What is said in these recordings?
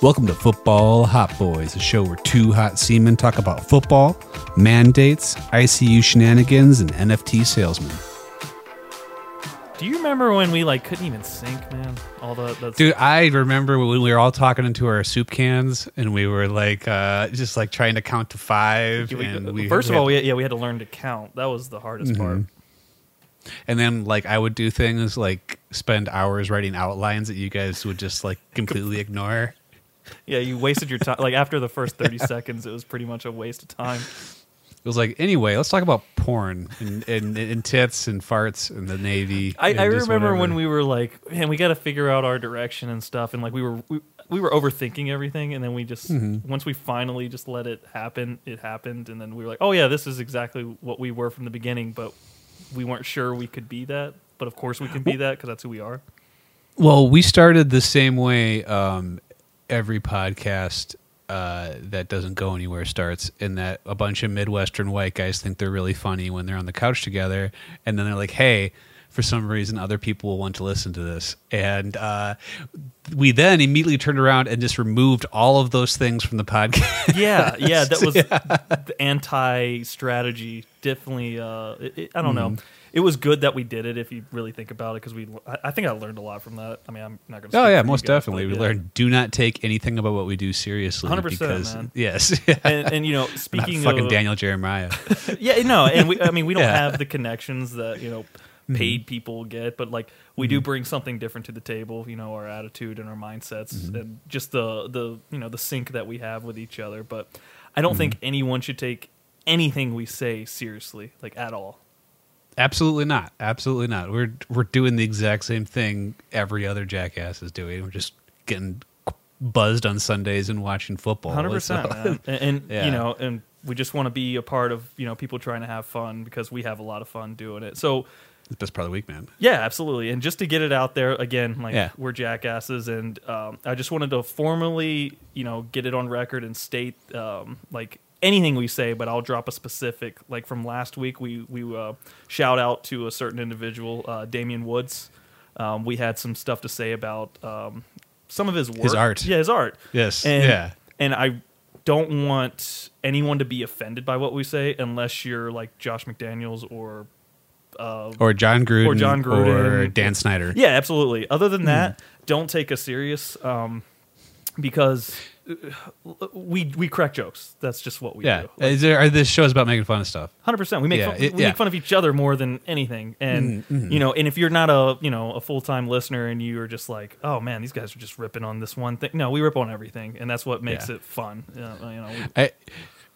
Welcome to Football Hot Boys, a show where two hot seamen talk about football, mandates, ICU shenanigans, and NFT salesmen. Do you remember when we like couldn't even sync, man? All the that's, Dude, I remember when we were all talking into our soup cans and we were like, uh, just like trying to count to five. we- and we, first we of all, had- we yeah we had to learn to count. That was the hardest part. and then like I would do things like spend hours writing outlines that you guys would just like completely ignore. Yeah, you wasted your time. Like after the first thirty seconds, it was pretty much a waste of time. It was like, anyway, let's talk about porn and, and, and tits and farts and the Navy. I, I remember whatever. when we were like, man, we got to figure out our direction and stuff, and like we were we, we were overthinking everything, and then we just Mm-hmm. once we finally just let it happen, it happened, and then we were like, oh yeah, this is exactly what we were from the beginning, but we weren't sure we could be that, but of course we can be that because that's who we are. Well, we started the same way um, every podcast uh, that doesn't go anywhere starts, in that a bunch of Midwestern white guys think they're really funny when they're on the couch together, and then they're like, hey, for some reason, other people will want to listen to this. And uh, we then immediately turned around and just removed all of those things from the podcast. Yeah, yeah, that was the anti strategy. Definitely, uh, it, it- I don't Mm-hmm. know. It was good that we did it if you really think about it because we. I, I think I learned a lot from that. I mean, I'm not going to. Oh yeah, most definitely. We learned do not take anything about what we do seriously. 100%, because man. yes, And, and you know, speaking fucking of Daniel Jeremiah. yeah, no, and we, I mean, we don't Yeah. have the connections that you know mm-hmm. paid people get, but like we do mm-hmm. bring something different to the table. You know, our attitude and our mindsets, mm-hmm. and just the the you know the sync that we have with each other. But I don't think anyone should take anything we say seriously, like at all. Absolutely not. Absolutely not. We're we're doing the exact same thing every other jackass is doing. We're just getting buzzed on Sundays and watching football. Hundred percent, And, and Yeah. you know, and we just want to be a part of you know people trying to have fun because we have a lot of fun doing it. So It's the best part of the week, man. Yeah, absolutely. And just to get it out there again, like Yeah. we're jackasses, and um, I just wanted to formally, you know, get it on record and state um, like anything we say, but I'll drop a specific. Like from last week, we we uh, shout out to a certain individual, uh, Damian Woods. Um, we had some stuff to say about um, some of his work, his art. yeah, his art. Yes. And, yeah. And I don't want anyone to be offended by what we say unless you're like Josh McDaniels or uh, Or Jon Gruden. Or Jon Gruden. Or Dan Snyder. yeah, absolutely. Other Hmm. than that, don't take us serious um, because uh, we we crack jokes. That's just what we Yeah. do. Is there, are this show's about making fun of stuff? Hundred percent. We make Yeah, fun, it- we yeah. make fun of each other more than anything. And Mm-hmm, you know, and if you're not a you know a full time listener and you are just like, oh man, these guys are just ripping on this one thing. No, we rip on everything, and that's what makes Yeah. it fun. Uh, you know, we- I,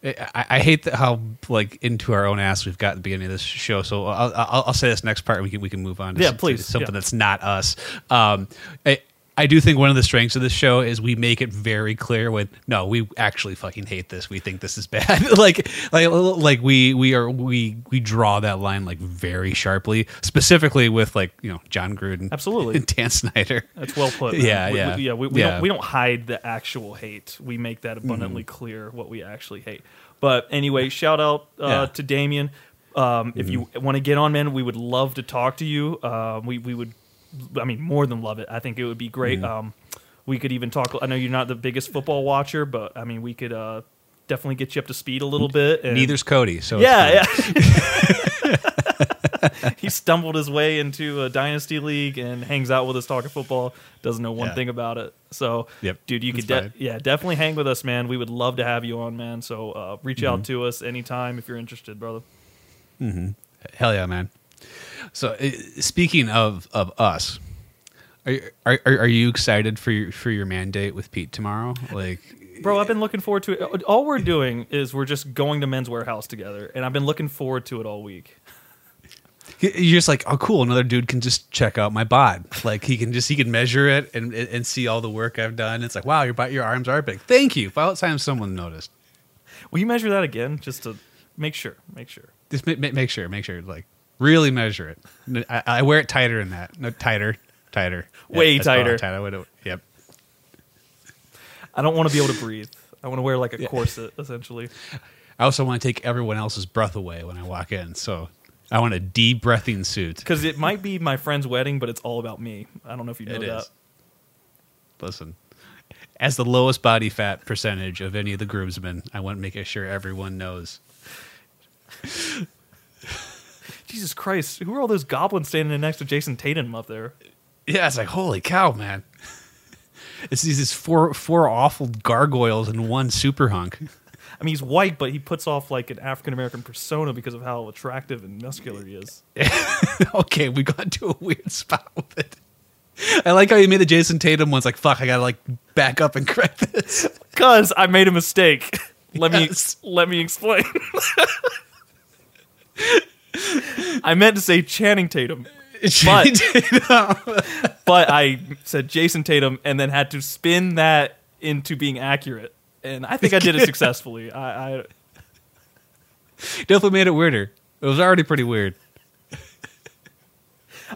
I, I hate that how like into our own ass we've got at the beginning of this show. So I'll, I'll, I'll say this next part. And we can we can move on. To Yeah, some- to please, something yeah. that's not us. Um, I, I do think one of the strengths of this show is we make it very clear when no, we actually fucking hate this. We think this is bad. like like like we we are we we draw that line like very sharply, specifically with like you know Jon Gruden, Absolutely. and Dan Snyder. That's well put. man. Yeah, we, yeah. we, yeah. We, we Yeah. don't we don't hide the actual hate. We make that Mm-hmm. abundantly clear what we actually hate. But anyway, shout out uh, Yeah. to Damien. Um, If you want to get on, man, we would love to talk to you. Uh, we we would, I mean, more than love it. I think it would be great. Um, we could even talk. I know you're not the biggest football watcher, but I mean, we could uh, definitely get you up to speed a little bit. And Neither's Cody. So yeah, yeah. he stumbled his way into a dynasty league and hangs out with us talking football. Doesn't know one Yeah. thing about it. So, Yep, dude, you could, de- yeah, definitely hang with us, man. We would love to have you on, man. So, uh, reach Mm-hmm. out to us anytime if you're interested, brother. Mm-hmm. Hell yeah, man. So uh, speaking of of us, are, are are you excited for your for your mandate with Pete tomorrow? Like, Bro, I've been looking forward to it. All we're doing is we're just going to Men's Wearhouse together, and I've been looking forward to it all week. you're just like, oh, cool. Another dude can just check out my bod. Like he can just he can measure it and and see all the work I've done. It's like, wow, your your arms are big. Thank you. About time someone noticed. Will you measure that again, just to make sure? Make sure. Just ma- ma- make sure, make sure, like really measure it. I wear it tighter than that. No, tighter, tighter, Way probably tighter. tight. I would- Yep. I don't want to be able to breathe. I want to wear like a corset, essentially. I also want to take everyone else's breath away when I walk in. So I want a deep breathing suit. Because it might be my friend's wedding, but it's all about me. I don't know if you know It that. is. Listen, as the lowest body fat percentage of any of the groomsmen. I want to make sure everyone knows. Jesus Christ, who are all those goblins standing next to Jason Tatum up there? Yeah, it's like holy cow, man. It's these four four awful gargoyles and one super hunk. I mean, he's white, but he puts off like an African American persona because of how attractive and muscular he is. okay, we got to a weird spot with it. I like how you made the Jason Tatum ones like fuck. I gotta like back up and correct this. Cause I made a mistake. Let Yes. me let me explain. I meant to say Channing Tatum, But- but I said Jason Tatum and then had to spin that into being accurate. And I think I did it successfully. I, I definitely made it weirder. It was already pretty weird.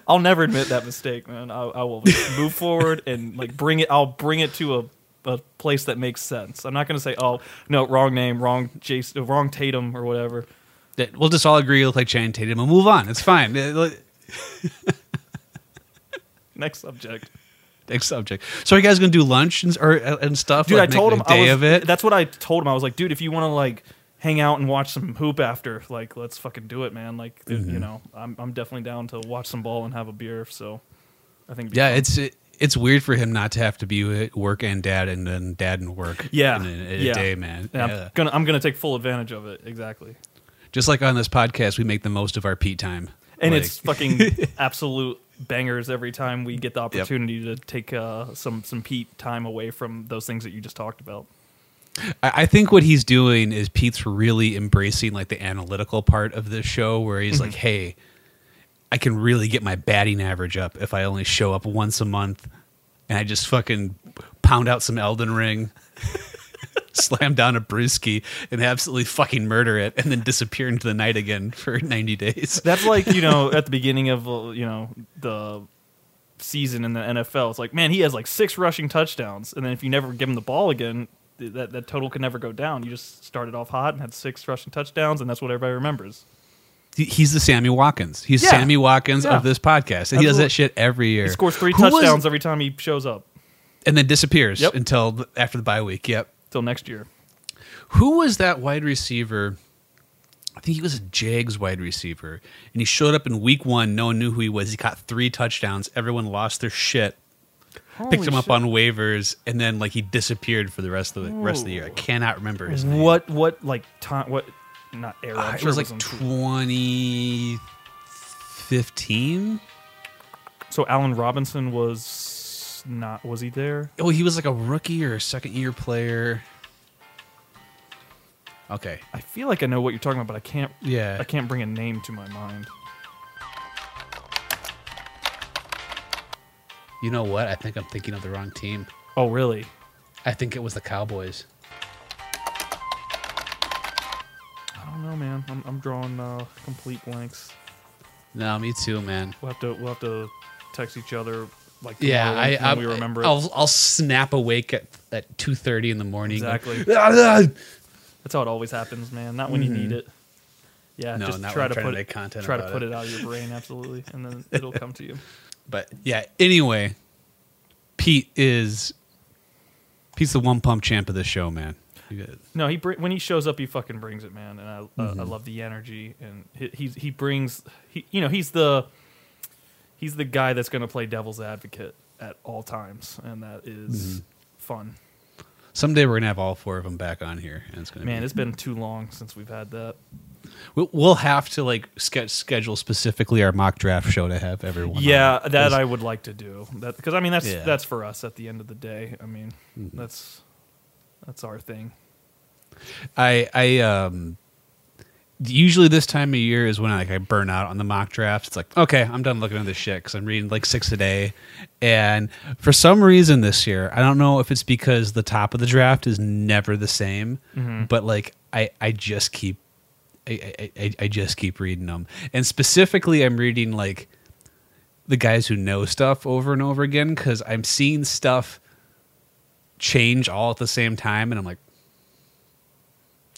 I'll never admit that mistake, man. I, I will move forward and like bring it. I'll bring it to a, a place that makes sense. I'm not going to say, "Oh no, wrong name, wrong Jason, wrong Tatum or whatever." That- We'll just all agree you look like Channing Tatum and move on. It's fine. Uh, Next subject, Next subject. So are you guys gonna do lunch and or and stuff? dude. Like, I told him day I was, of it. That's what I told him. I was like, dude, if you want to like hang out and watch some hoop after, like, let's fucking do it, man. Like, Mm-hmm. you know, I'm I'm definitely down to watch some ball and have a beer. So, I think, Yeah, fun. it's it, it's weird for him not to have to be at work and dad and then dad and work. Yeah, in a, in a yeah. day, man. Yeah. I'm gonna I'm gonna take full advantage of it. Exactly. Just like on this podcast, we make the most of our Pete time, and Like, it's fucking absolute bangers every time we get the opportunity to take uh, some some Pete time away from those things that you just talked about. I I think what he's doing is Pete's really embracing like the analytical part of this show, where he's Mm-hmm. like, "Hey, I can really get my batting average up if I only show up once a month, and I just fucking pound out some Elden Ring." Slam down a brewski and absolutely fucking murder it, and then disappear into the night again for ninety days. That's like you know at the beginning of uh, you know the season in the NFL. It's like man, he has like six rushing touchdowns, and then if you never give him the ball again, that that total can never go down. You just started off hot and had six rushing touchdowns, and that's what everybody remembers. He's the Sammy Watkins. He's Yeah. Sammy Watkins Yeah. of this podcast, and he does that shit every year. He scores three Who was- touchdowns every time he shows up. and then disappears Yep. until after the bye week. Yep. Till next year. Who was that wide receiver? I think he was a Jags wide receiver, and he showed up in week one. No one knew who he was. He caught three touchdowns. Everyone lost their shit. picked Holy him up on waivers, and then like he disappeared for the rest of the rest of the year. I cannot remember his name. What what like time what not era? Uh, it sure was like twenty fifteen. So Allen Robinson was not was he there? Oh, he was like a rookie or a second year player. Okay. I feel like I know what you're talking about, but I can't Yeah. I can't bring a name to my mind. You know what? I think I'm thinking of the wrong team. Oh really? I think it was the Cowboys. I don't know, man. I'm I'm drawing uh, complete blanks. No, me too, man. We'll have to we'll have to text each other like Yeah, I, I we remember. It. I'll I'll snap awake at at two thirty in the morning. Exactly. That's how it always happens, man. Not when you need it. Yeah, Mm-hmm. No, just not try when to to put make content try to put it. it out of your brain, absolutely, and then it'll come to you. But yeah. Anyway, Pete is Pete's the one pump champ of the show, man. No, he br- when he shows up, he fucking brings it, man. And I uh, I Mm-hmm. love the energy, and he he, he brings he you know he's the he's the guy that's going to play devil's advocate at all times, and that is Mm-hmm. fun. Someday we're gonna have all four of them back on here, and it's gonna Man, be. it's been too long since we've had that. We'll- We'll have to like ske- schedule specifically our mock draft show to have everyone. Yeah, on. that I would like to do. That because I mean that's Yeah. that's for us at the end of the day. I mean, Mm-hmm. that's that's our thing. I I um usually this time of year is when I like I burn out on the mock drafts. It's like okay, I'm done looking at this shit because I'm reading like six a day, and for some reason this year, I don't know if it's because the top of the draft is never the same, mm-hmm. but like I I just keep. I, I, I- I just keep reading them, and specifically, I'm reading like the guys who know stuff over and over again because I'm seeing stuff change all at the same time, and I'm like,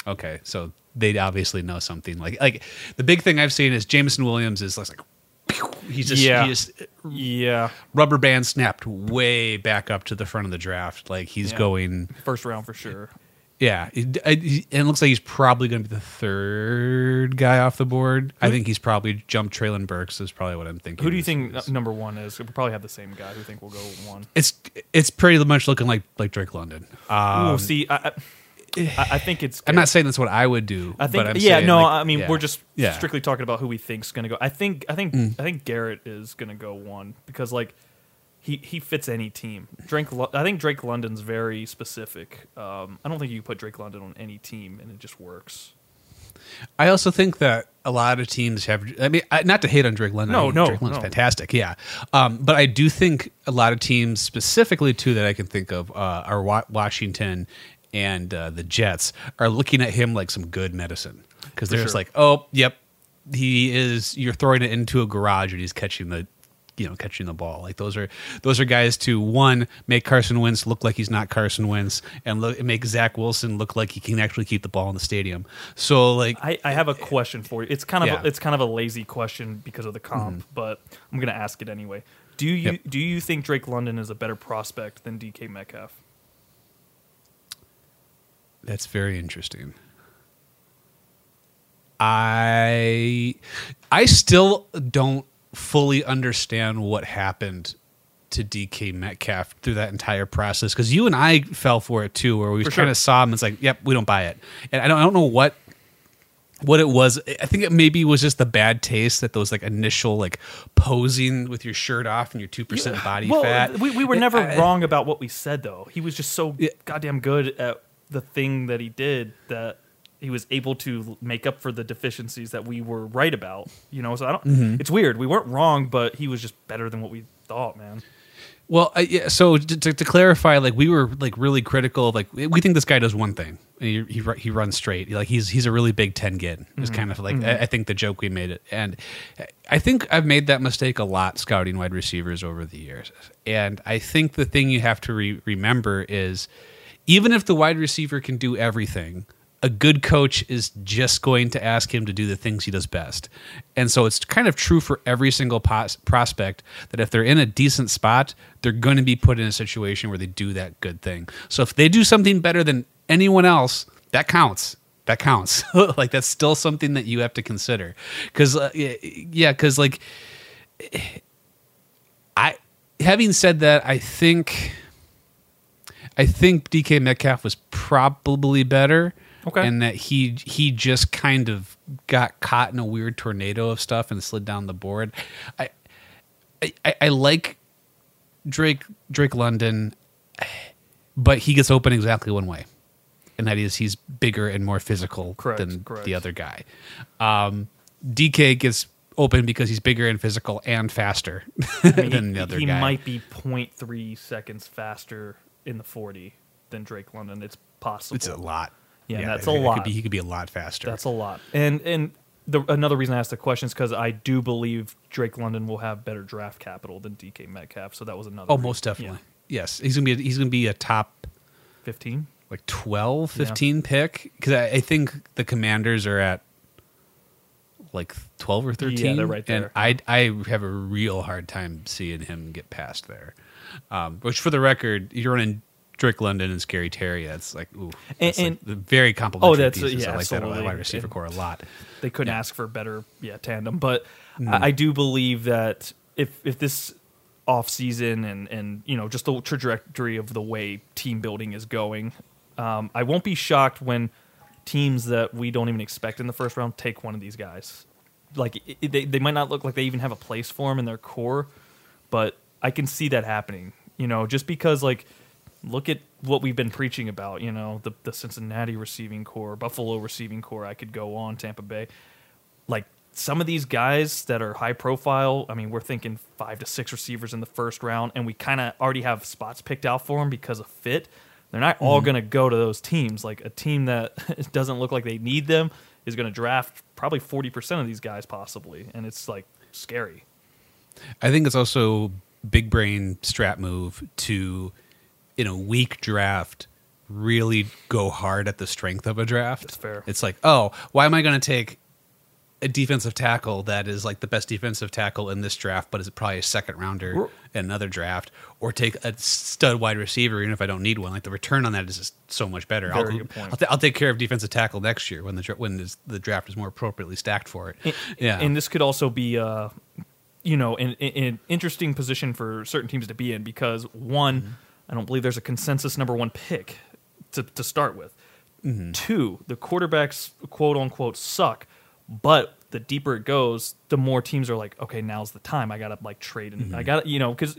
Okay, so they obviously know something. Like like the big thing I've seen is Jameson Williams is like he's just Yeah. he just Yeah, rubber band snapped way back up to the front of the draft. Like he's Yeah. going, first round for sure. yeah. It, it looks like he's probably going to be the third guy off the board. I think he's probably jumped Treylon Burks. Is probably what I'm thinking. Who do you think is- number one is? We probably have the same guy. Who think will go one? It's it's pretty much looking like like Drake London. Um, Ooh, see, I, I, I I think it's. I'm not saying that's what I would do. I think yeah, saying, no, like, I mean yeah. we're just yeah. Mm. strictly talking about who we think's going to go. I think I think I think Garrett is going to go one because like he he fits any team. Drake I think Drake London's very specific. Um, I don't think you put Drake London on any team and it just works. I also think that a lot of teams have. I mean, not to hate on Drake London. No, I mean, no, Drake London's no. fantastic. Yeah, um, but I do think a lot of teams, specifically two that I can think of, uh, are Washington and uh, the Jets, are looking at him like some good medicine because they're just like, oh, yep, he is. You're throwing it into a garage and he's catching the. You know, catching the ball like those are those are guys to one make Carson Wentz look like he's not Carson Wentz, and look, make Zach Wilson look like he can actually keep the ball in the stadium. So like, I, I have a question for you. It's kind of Yeah. Mm-hmm. a, it's kind of a lazy question because of the comp, but I'm going to ask it anyway. Do you Yep. do you think Drake London is a better prospect than DK Metcalf? That's very interesting. I I still don't fully understand what happened to DK Metcalf through that entire process because you and I fell for it too, where we kind sure. of saw him. It's like, yep, we don't buy it, and I don't, I don't know what what it was. I think it maybe was just the bad taste that those like initial like posing with your shirt off and your two percent body well, fat. We, we were never I- wrong about what we said, though. He was just so goddamn good at the thing that he did that he was able to make up for the deficiencies that we were right about. You know, so I don't. Mm-hmm. It's weird. We weren't wrong, but he was just better than what we thought, man. Well, I, yeah, so to, to, clarify, like we were like really critical. Of, like we think this guy does one thing. He he, he runs straight. Like he's he's a really big ten gid. Is kind of like I, I think the joke we made it, and I think I've made that mistake a lot scouting wide receivers over the years. And I think the thing you have to re- remember is, even if the wide receiver can do everything, a good coach is just going to ask him to do the things he does best. And so it's kind of true for every single pos- prospect that if they're in a decent spot, they're going to be put in a situation where they do that good thing. So if they do something better than anyone else, that counts. That counts. like that's still something that you have to consider. Cuz uh, yeah, cuz like I having said that, I think I think DK Metcalf was probably better. Okay. And that he he just kind of got caught in a weird tornado of stuff and slid down the board. I I, I, like Drake Drake London, but he gets open exactly one way, and that is he's bigger and more physical Correct, than correct. the other guy. Um, DK gets open because he's bigger and physical and faster I mean, than he, the other he guy. might be 0.3 seconds faster in the 40 than Drake London. It's possible. It's a lot. Yeah, that's I a it lot. Could be, he could be a lot faster. That's a lot. And and the, another reason I asked the question is because I do believe Drake London will have better draft capital than DK Metcalf. So that was another. oh, reason. most definitely. Yes, he's gonna be. A, he's gonna be a top 15. like 12, Yeah. 15 pick because I, I think the Commanders are at like twelve or thirteen. Yeah, they're right And there. I I have a real hard time seeing him get past there. Um, which, for the record, you're running Drake London and Scary Terry. That's like ooh, And- that's like and- the very complimentary Oh, that's- pieces. yeah, I like that absolutely. wide receiver And- core a lot. They couldn't Yeah. Mm. ask for a better, yeah, tandem. But I, I do believe that if if this off season and and you know just the trajectory of the way team building is going, um, I won't be shocked when teams that we don't even expect in the first round take one of these guys. Like it- they they might not look like they even have a place for him in their core, but I can see that happening. You know, just because like look at what we've been preaching about. You know, the the Cincinnati receiving core, Buffalo receiving core. I could go on Tampa Bay. Like some of these guys that are high profile. I mean, we're thinking five to six receivers in the first round, and we kind of already have spots picked out for them because of fit. They're not all mm-hmm. going to go to those teams. Like a team that doesn't look like they need them is going to draft probably forty percent of these guys, possibly, and it's like scary. I think it's also big brain strap move to in a weak draft really go hard at the strength of a draft. That's fair. It's like, oh, why am I going to take a defensive tackle that is like the best defensive tackle in this draft, but is probably a second rounder We're- in another draft, or take a stud wide receiver, even if I don't need one. Like the return on that is just so much better. I'll, point. I'll, ta- I'll take care of defensive tackle next year when the when the draft is more appropriately stacked for it. And- yeah, and this could also be, uh, you know, an, an interesting position for certain teams to be in because one, Mm-hmm. I don't believe there's a consensus number one pick to to start with. Mm-hmm. Two, the quarterbacks quote unquote suck, but the deeper it goes, the more teams are like, okay, now's the time. I gotta like trade and Mm-hmm. I gotta, you know, because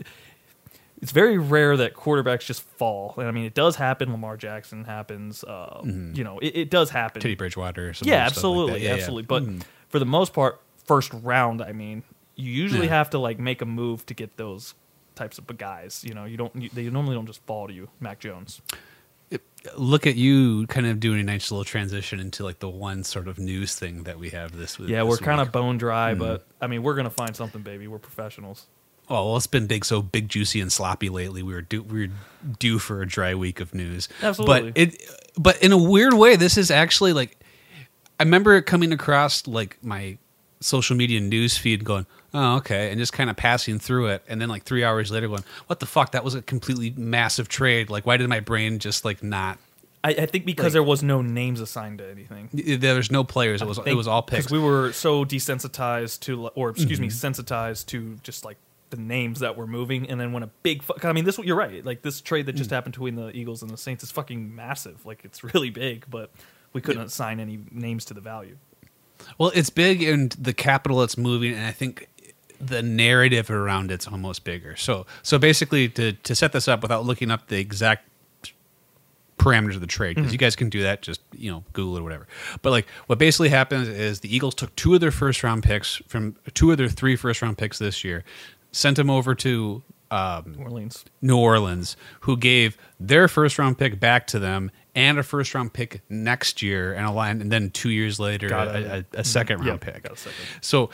it's very rare that quarterbacks just fall. And I mean, it does happen. Lamar Jackson happens. Uh, You know, it, it does happen. Teddy Bridgewater. Or something, Yeah, like absolutely, that. Yeah, yeah. absolutely. But Mhm. for the most part, first round, I mean, you usually Yeah. have to like make a move to get those types of guys. You know, you don't. You, they normally don't just fall to you. Mac Jones. look at you kind of doing a nice little transition into like the one sort of news thing that we have this week. Yeah, we're kind of bone dry, Mm-hmm. but I mean, we're gonna find something, baby. We're professionals. Oh well, it's been big, so big, juicy, and sloppy lately. We were due, we were due for a dry week of news. Absolutely. but it, but in a weird way, this is actually like I remember it coming across like my social media news feed, going, "Oh, okay," and just kind of passing through it, and then like three hours later, going, "What the fuck? That was a completely massive trade. Like, why did my brain just like not?" I, I think because Like- there was no names assigned to anything. There's no players. It was it was all picks. because we were so desensitized to, or excuse me, Mm-hmm. sensitized to just like the names that were moving, and then when a big, fu- I mean, this you're right. Like this trade that Mm. just happened between the Eagles and the Saints is fucking massive. Like it's really big, but we couldn't assign any names to the value. Well, it's big and the capital it's moving, and I think the narrative around it's almost bigger. So, so basically, to to set this up without looking up the exact parameters of the trade, because you guys can do that, just you know, Google it or whatever. But like, what basically happens is the Eagles took two of their first round picks from two of their three first round picks this year, sent them over to um, New Orleans. New Orleans, who gave their first round pick back to them and a first round pick next year, and a line, and then two years later, a, a, a second round Yep, pick. second. So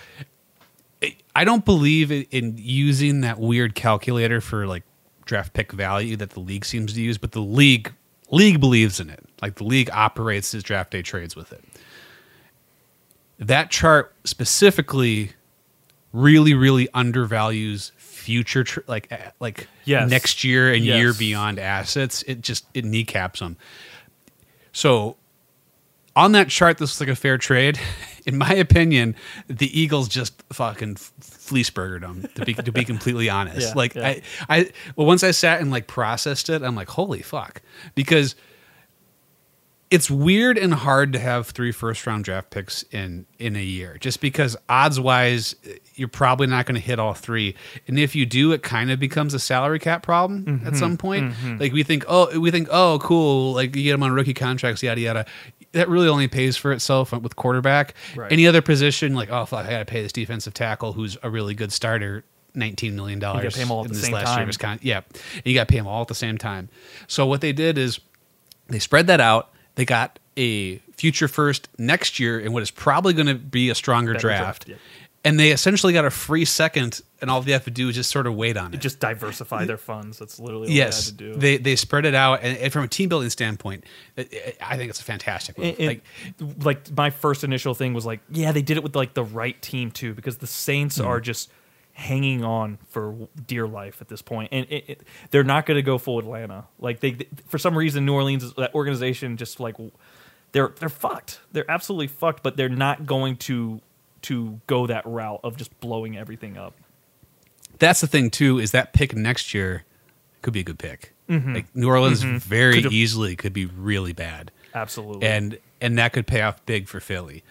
I- don't believe in- in using that weird calculator for like draft pick value that the league seems to use, but the league league believes in it. Like the league operates its draft day trades with it. That chart specifically really really undervalues future tr- like like Yes. next year and year beyond assets. It just it kneecaps them. So on that chart, this looks like a fair trade. In my opinion, the Eagles just fucking fleeceburgered them. To be to be completely honest, Yeah, like yeah. I, I well, once I sat and like processed it, I'm like, holy fuck, because it's weird and hard to have three first round draft picks in in a year just because odds wise you're probably not going to hit all three and if you do it kind of becomes a salary cap problem Mm-hmm. at some point like we think oh we think oh cool like you get them on rookie contracts yada yada that really only pays for itself with quarterback Right. any other position like oh fuck i gotta pay this defensive tackle who's a really good starter 19 million dollars pay 'em all at in the same last time. con- yeah and you got to pay them all at the same time so what they did is they spread that out. They got a future first next year in what is probably going to be a stronger Better draft. draft, yeah. And they essentially got a free second, and all they have to do is just sort of wait on it. Just diversify their funds. That's literally all yes, they had to do. they they spread it out, and, and from a team building standpoint, I think it's a fantastic move. It- it- like, like my first initial thing was like, yeah, they did it with like the right team too, because the Saints Mm-hmm. are just hanging on for dear life at this point, and it, it, they're not going to go full Atlanta. Like they, for some reason, New Orleans that organization just like they're they're fucked. They're absolutely fucked, but they're not going to to go that route of just blowing everything up. that's the thing too is that pick next year could be a good pick. Like New Orleans very Mm-hmm. Could've- easily could be really bad. Absolutely, and and that could pay off big for Philly.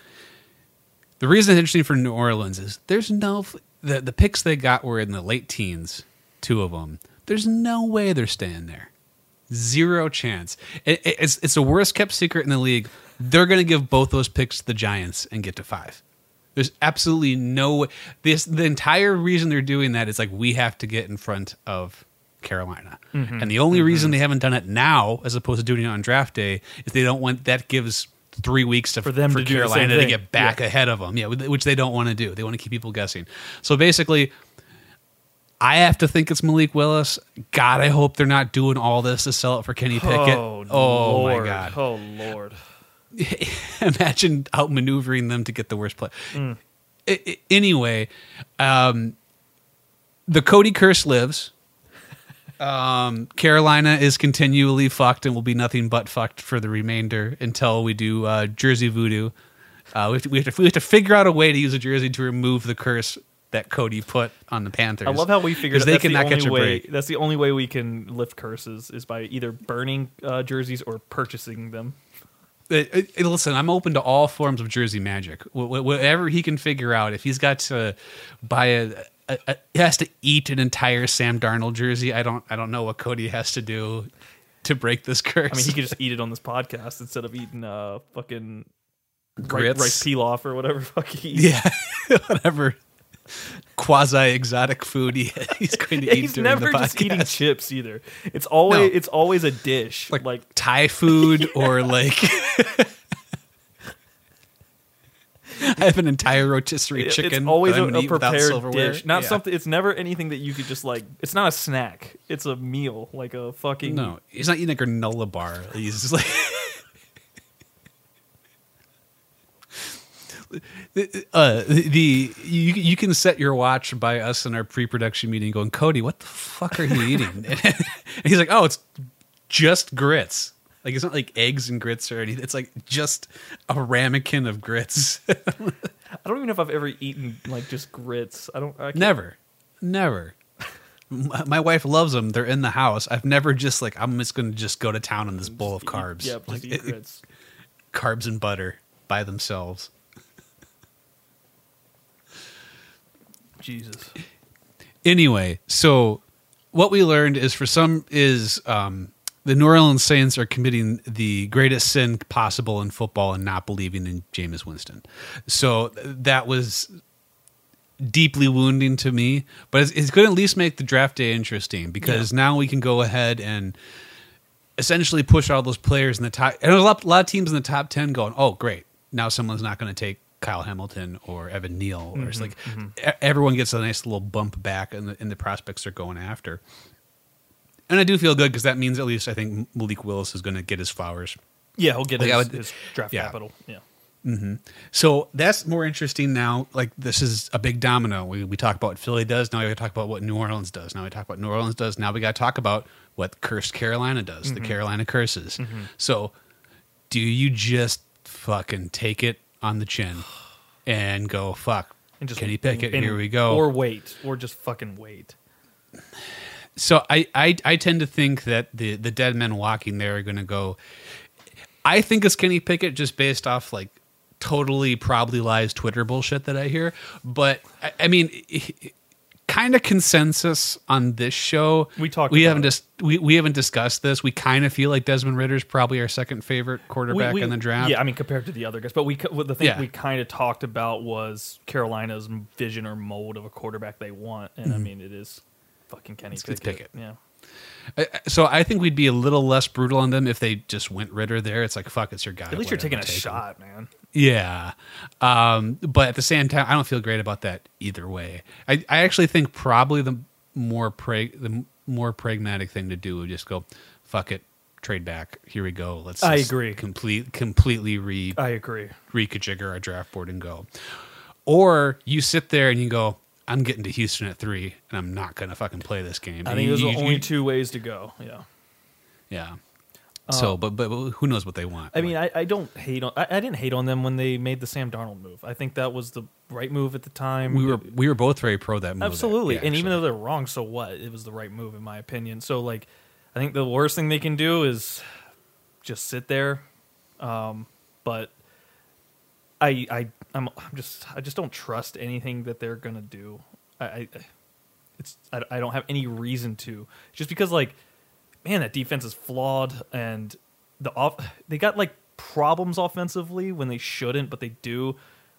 The reason it's interesting for New Orleans is there's no the the picks they got were in the late teens, two of them. There's no way they're staying there. Zero chance. It, it- it's it's the worst kept secret in the league. They're going to give both those picks to the Giants and get to five. There's absolutely no way. This the entire reason they're doing that is like we have to get in front of Carolina, Mm-hmm. and the only reason they haven't done it now, as opposed to doing it on draft day, is they don't want that gives three weeks to, For them to do the Carolina to get back Yeah. ahead of them. Yeah, which they don't want to do. They want to keep people guessing. So basically, I have to think it's Malik Willis. God, I hope they're not doing all this to sell it for Kenny Pickett. Oh, oh my Lord. God. Oh Lord. imagine outmaneuvering them to get the worst play. Mm. Anyway, um, the Cody curse lives. Um, Carolina is continually fucked and will be nothing but fucked for the remainder until we do uh, Jersey Voodoo. Uh, we, have to, we, have to, we have to figure out a way to use a jersey to remove the curse that Cody put on the Panthers. I love how we figured out they that's the cannot only catch a way. break. That's the only way we can lift curses is by either burning uh, jerseys or purchasing them. Uh, uh, listen, I'm open to all forms of Jersey magic. Wh- Whatever he can figure out. If he's got to buy a, a, a, he has to eat an entire Sam Darnold jersey. I don't, I don't know what Cody has to do to break this curse. I mean, he could just eat it on this podcast instead of eating uh fucking ri- Grits. rice pilaf or whatever fuck he eats. yeah, whatever quasi exotic food he, he's going to eat he's during never the just eating chips either. It's always No. it's always a dish. like, Like, Thai food or like. I have an entire rotisserie chicken. it's always a, a prepared dish. Not Yeah. something. It's never anything that you could just like. It's not a snack. It's a meal, like a fucking. No, he's not eating a granola bar. He's just like. Uh, the you you can set your watch by us in our pre-production meeting going Cody what the fuck are you eating and he's like oh it's just grits like it's not like eggs and grits or anything it's like just a ramekin of grits I don't even know if I've ever eaten like just grits. I don't. I never never my wife loves them they're in the house I've never just like I'm just gonna just go to town on this bowl of Just eat- carbs Yeah, just Like, eat it- grits. carbs and butter by themselves. Jesus. Anyway, so what we learned is for some is um, the New Orleans Saints are committing the greatest sin possible in football and not believing in Jameis Winston. So that was deeply wounding to me, but it's, it's going to at least make the draft day interesting because now we can go ahead and essentially push all those players in the top. And there's a lot, a lot of teams in the top 10 going, oh, great. Now someone's not going to take Kyle Hamilton or Evan Neal. Or it's mm-hmm, like mm-hmm. e- everyone gets a nice little bump back in the, in the prospects they're going after. And I do feel good because that means at least I think Malik Willis is going to get his flowers. Yeah, he'll get Like, his, would- his draft yeah. capital. Yeah. So that's more interesting now. Like this is a big domino. We we talk about what Philly does. Now we talk about what New Orleans does. Now we talk about New Orleans does. Now we got to talk about what cursed Carolina does. Mm-hmm. The Carolina curses. So do you just fucking take it on the chin and go fuck? And just Kenny Pickett. and- here we go. Or wait, or just fucking wait. So I, I I tend to think that the the dead men walking there are going to go. I think it's Kenny Pickett just based off like totally probably lies Twitter bullshit that I hear. But I, I mean, kind of consensus on this show. We talked We haven't just we, we haven't discussed this. We kind of feel like Desmond Ridder's probably our second favorite quarterback We- we- in the draft. Yeah, I mean compared to the other guys, but we the thing Yeah. we kind of talked about was Carolina's vision or mold of a quarterback they want, and I mm-hmm. mean it is fucking Kenny. It's- Pickett. it's Pickett. Yeah, I- So I think we'd be a little less brutal on them if they just went Ridder there. It's like fuck, it's your guy. at least you're taking a take him. shot, man. Yeah. Um, but at the same time, I don't feel great about that either way. I, I actually think probably the more prag- the more pragmatic thing to do would just go, fuck it, trade back. Here we go. Let's. I agree. Complete, completely re I agree. reconfigure our draft board and go. Or you sit there and you go, I'm getting to Houston at three, and I'm not gonna fucking play this game. I And think you- those are you- only you- two ways to go. Yeah. Yeah. So, but, but but who knows what they want? I mean, I, I don't hate on. I, I didn't hate on them when they made the Sam Darnold move. I think that was the right move at the time. we were we were both very pro that move. Absolutely. Yeah, and even though they're wrong, so what? It was the right move in my opinion. So like I think the worst thing they can do is just sit there. Um, but I I I'm, I'm just I just don't trust anything that they're going to do. I, I it's I, I don't have any reason to. Just because like man, that defense is flawed and the off they got like problems offensively when they shouldn't, but they do.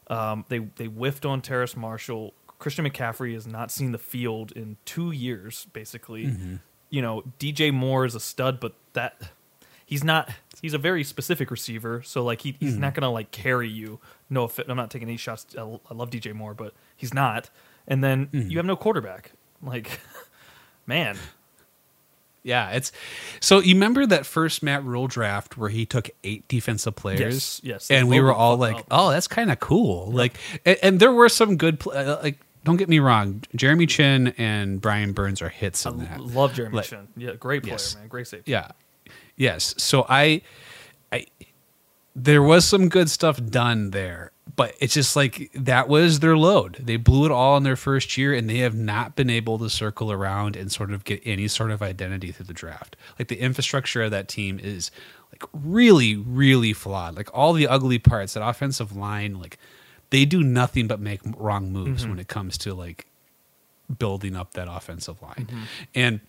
Um, they they whiffed on Terrace Marshall. Christian McCaffrey has not seen the field in two years, basically. You know, DJ Moore is a stud, but that he's not. He's a very specific receiver, so like he, he's not gonna like carry you. No, offi- I'm not taking any shots. I I love DJ Moore, but he's not. And then you have no quarterback. Like, man, Yeah, it's so you remember that first Matt Rhule draft where he took eight defensive players, Yes, yes. and we were all like, up. "Oh, that's kind of cool." Like, and, and there were some good, uh, like, don't get me wrong, Jeremy Chinn and Brian Burns are hits in that. Love Jeremy Like- Chinn. Yeah, great player, Yes. man. Great safety. Yeah. Yes. So I, I, there was some good stuff done there, but it's just like that was their load. They blew it all in their first year, and they have not been able to circle around and sort of get any sort of identity through the draft. Like the infrastructure of that team is like really, really flawed. Like all the ugly parts, that offensive line, like they do nothing but make wrong moves mm-hmm. when it comes to like building up that offensive line. Mm-hmm. And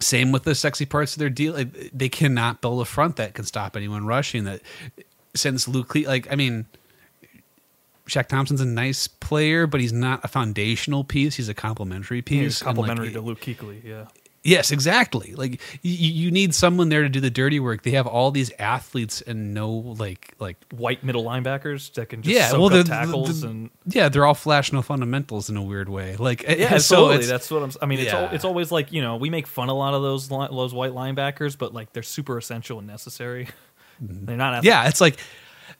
same with the sexy parts of their deal. Like, They cannot build a front that can stop anyone rushing. That since Luke, like I mean, Shaq Thompson's a nice player, but he's not a foundational piece. He's a complementary piece. He's And, like, complimentary to Luke Kuechly. Yeah. Yes, exactly. Like you, you need someone there to do the dirty work. They have all these athletes and no like like White middle linebackers that can just yeah. Well, they're tackles the- and yeah, they're all flash no fundamentals in a weird way. Like yeah, so absolutely. it's- That's what I'm. I mean, it's Yeah. it's always like you know we make fun a lot of those those white linebackers, but like they're super essential and necessary. They're not. ath- Mm-hmm. yeah. It's like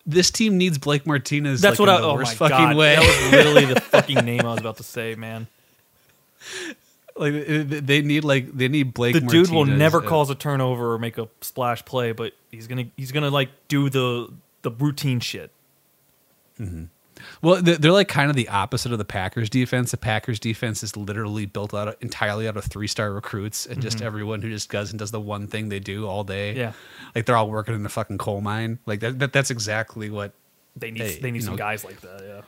this team needs Blake Martinez. that's like, what in I. the Oh worst my fucking god, way. that was literally the fucking name I was about to say, man. Like they- they need like they need Blake. The dude will never uh, cause a turnover or make a splash play, but he's gonna he's gonna like do the the routine shit. Well, they're like kind of the opposite of the Packers defense. The Packers defense is literally built out of, entirely out of three star recruits and just everyone who just goes and does the one thing they do all day. Yeah. like they're all working in a fucking coal mine. Like that. that that's exactly what. They need Hey, they need some know- guys like that. Yeah.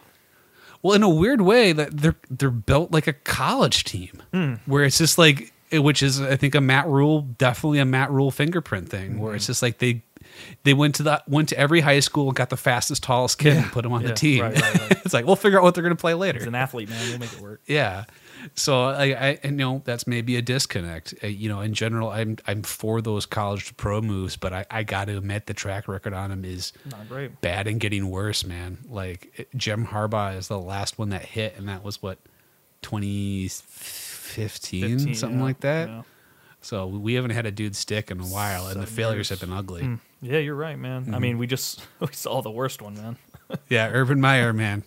Well, in a weird way, that they're they're built like a college team, Hmm. where it's just like, which is I think a Matt Rhule, definitely a Matt Rhule fingerprint thing, where Hmm. it's just like they they went to the went to every high school and got the fastest, tallest kid and put him on Yeah, the team. right, right, right. it's like we'll figure out what they're going to play later. He's an athlete, man. We'll make it work. Yeah. So I, I you know that's maybe a disconnect. Uh, you know, in general, I'm I'm for those college to pro moves, but I, I got to admit the track record on him is Not great. bad and getting worse, man. Like it- Jim Harbaugh is the last one that hit, and that was what 2015, 15, something yeah, like that. yeah. So we haven't had a dude stick in a while, and the failures years. have been ugly. Mm. Yeah, you're right, man. Mm-hmm. I mean, we just we saw the worst one, man. Yeah, Urban Meyer, man.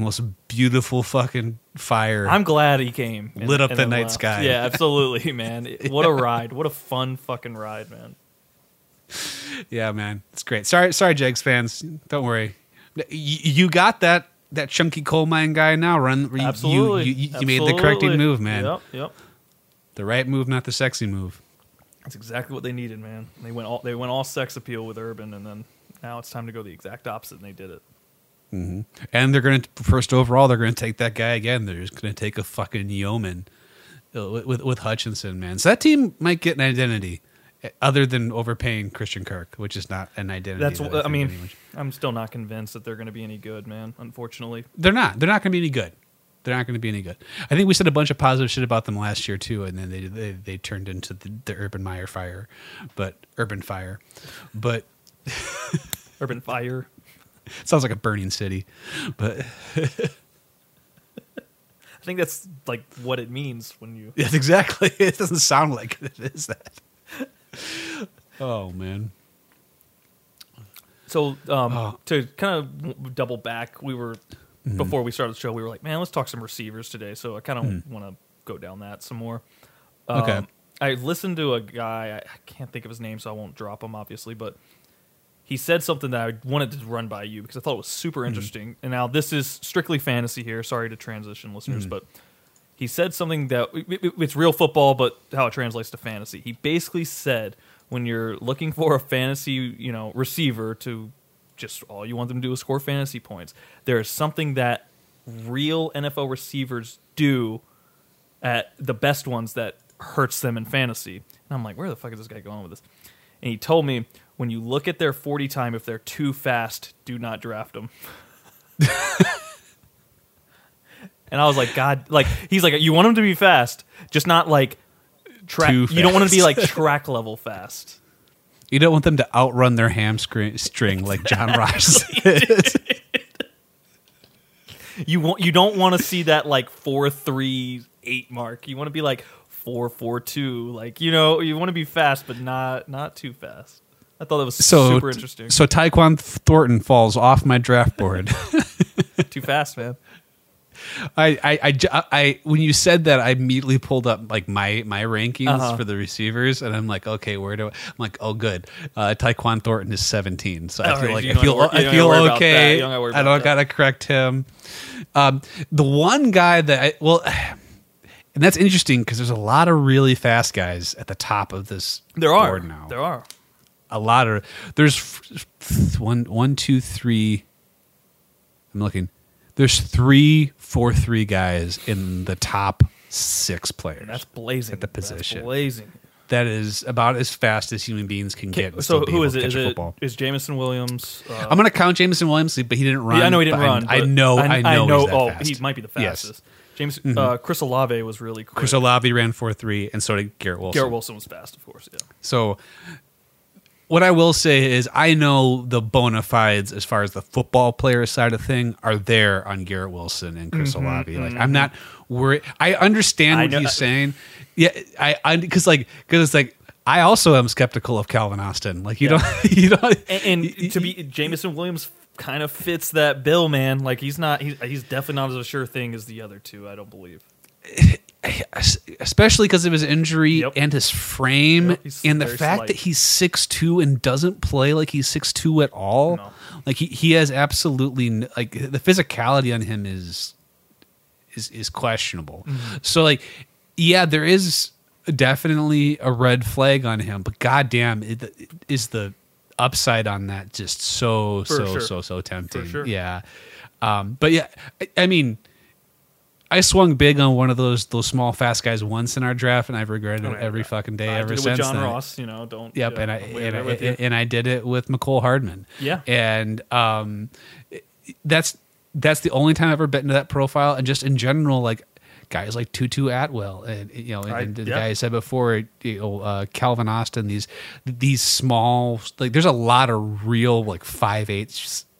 Most beautiful fucking fire. I'm glad he came. and- Lit up the night left. sky. Yeah, absolutely, man. What a ride! What a fun fucking ride, man. Yeah, man, it's great. Sorry, sorry, Jags fans. Don't worry. You got that that chunky coal mine guy now. Run. you- Absolutely, You, you, you made the Absolutely. move, man. Yep, yep. The right move, not the sexy move. That's exactly what they needed, man. They went all they went all sex appeal with Urban, and then now it's time to go the exact opposite, and they did it. And they're going to first overall. They're going to take that guy again. They're just going to take a fucking yeoman uh, with, with with Hutchinson, man. So that team might get an identity. uh, Other than overpaying Christian Kirk, which is not an identity. That's that what I mean. I'm still not convinced that they're going to be any good, man. Unfortunately, they're not. They're not going to be any good. They're not going to be any good. I think we said a bunch of positive shit about them last year too, and then they they, they turned into the, the Urban Meyer fire, but Urban Fire, but Urban Fire. sounds like a burning city. But I think that's like what it means when you. yes, exactly. It doesn't sound like it is that. Oh man. So um, Oh. to kind of double back, we were Mm-hmm. before we started the show, we were like, man, let's talk some receivers today. So I kind of Mm. want to go down that some more. Okay. Um, I listened to a guy. I can't think of his name, so I won't drop him, obviously. But he said something that I wanted to run by you because I thought it was super mm-hmm. interesting. And now this is strictly fantasy here. Sorry to transition listeners, mm-hmm. but he said something that it- it- it's real football, but how it translates to fantasy. He basically said when you're looking for a fantasy, you know, receiver to just all you want them to do is score fantasy points. There is something that real NFL receivers do at the best ones that hurts them in fantasy. And I'm like, where the fuck is this guy going with this? And he told me when you look at their 40 time, if they're too fast, do not draft them. and I was like, God, like he's like, you want them to be fast, just not like track. Too You don't want to be like track level fast. You don't want them to outrun their hamstring string like John Ross. did. You want you don't want to see that like four three eight mark. You want to be like four four two. Like you know, you want to be fast, but not not too fast. I thought that was So super interesting. So Tyquan Thornton falls off my draft board. too fast, man. I, I, I, I- when you said that, I immediately pulled up like my my rankings Uh-huh. for the receivers, and I'm like, okay, where do I, I'm like, oh, good. Uh, Tyquan Thornton is 17, so I feel right, like I feel gotta wor- you I feel gotta worry about that. okay. Don't I don't that. gotta correct him. Um, the one guy that I well, and that's interesting because there's a lot of really fast guys at the top of this There are board now. there are. A lot of there's one one two three i'm looking there's three four three guys in the top six players That's blazing At the That's position. blazing. that is about as fast as human beings can get so who able it? Is it football is Jameson Williams? Uh, i'm gonna count jameson williams but he didn't run yeah, I know he didn't but I- run. i, know i know, oh, fast. he might be the Yes. fastest. James uh, Chris Olave was really quick. chris olave ran 4-3 and so did garrett wilson Garrett Wilson was fast, of course. Yeah. So, what I will say is, I know the bona fides as far as the football player side of thing are there on Garrett Wilson and Chris mm-hmm, Olave. Like, mm-hmm. I'm not worried. I understand I what know- he's saying. Yeah, I because like because it's like I also am skeptical of Calvin Austin. Like, you Yeah. don't you don't. And, and to be Jameson Williams kind of fits that bill, man. Like he's not he's, he's definitely not as a sure thing as the other two. I don't believe. especially because of his injury Yep. and his frame Yep, and the fact slight. that he's 6'2 and doesn't play like he's 6'2 at all No. like he, he has absolutely like the physicality on him is is is questionable Mm-hmm. so like yeah there is definitely a red flag on him but goddamn it, it is the upside on that just so For so sure. so so tempting sure. yeah um but yeah I, I mean I swung big on one of those those small fast guys once in our draft, and I've regretted it Alright, every fucking day I ever did it since with John then. Ross. You know, don't. Yep, yeah, and I and I, and I did it with Mecole Hardman. Yeah. and um, that's that's the only time I've ever been into that profile, and just in general, like guys like Tutu Atwell, and you know, and, I- and the yeah. guy I said before, you know, uh, Calvin Austin. These these small, like there's a lot of real like five eight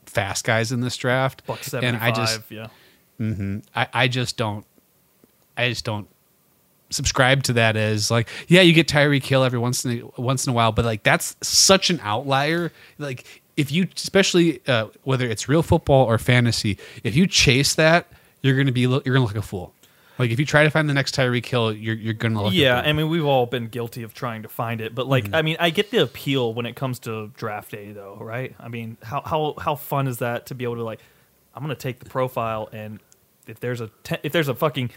fast guys in this draft, and I just five. Yeah. I, I just don't I just don't subscribe to that as like yeah you get Tyreek Hill every once in a, once in a while but like that's such an outlier like if you especially uh, whether it's real football or fantasy if you chase that you're gonna be you're gonna look like a fool like if you try to find the next Tyreek Hill you're you're gonna look Yeah, a fool. I mean we've all been guilty of trying to find it, but like Mm-hmm. I mean I get the appeal when it comes to draft day though, right? I mean how how how fun is that to be able to like I'm gonna take the profile and if there's a te- if there's a fucking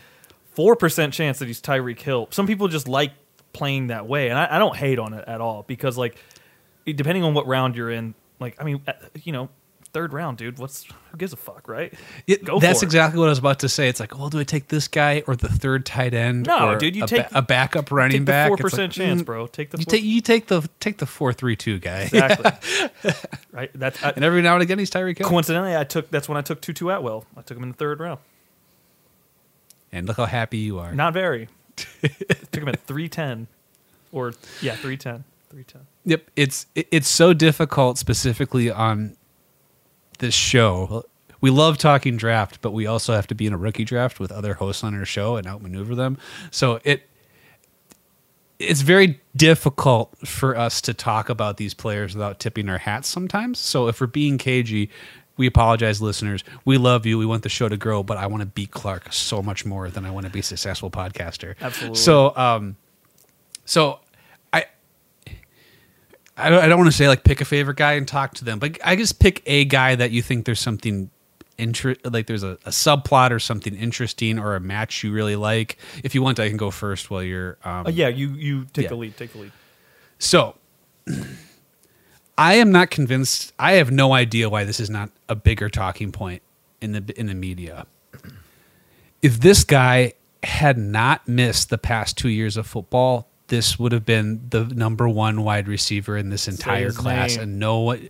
four percent chance that he's Tyreek Hill, some people just like playing that way, and I, I don't hate on it at all because like depending on what round you're in, like I mean uh, you know third round, dude, what's who gives a fuck, right? Yeah, Go that's it. exactly what I was about to say. It's like, well, do I take this guy or the third tight end? No, or dude, you a, take- a backup running Take back. four It's like, percent chance, mm, bro. Take the You four- take you take the take the four three two guy. exactly right. That's I, And every now and again, he's Tyreek Hill. coincidentally I took that's when I took Tutu Atwell. I took him in the third round. And look how happy you are. Not very. Took him at three ten, or yeah, three ten. Three ten. Yep, it's it- it's so difficult, specifically on this show. We love talking draft, but we also have to be in a rookie draft with other hosts on our show and outmaneuver them. So it it's very difficult for us to talk about these players without tipping our hats sometimes. So if we're being cagey, we apologize, listeners. We love you. We want the show to grow, but I want to beat Clark so much more than I want to be a successful podcaster. Absolutely. So, um, so I, I don't, I don't want to say like pick a favorite guy and talk to them, but I just pick a guy that you think there's something inter- like there's a, a subplot or something interesting or a match you really like. If you want, I can go first while you're. Um, Uh, yeah, you you take Yeah. the lead. Take the lead. so I am not convinced. I have no idea why this is not a bigger talking point in the in the media. If this guy had not missed the past two years of football, this would have been the number one wide receiver in this entire class. name. And no one,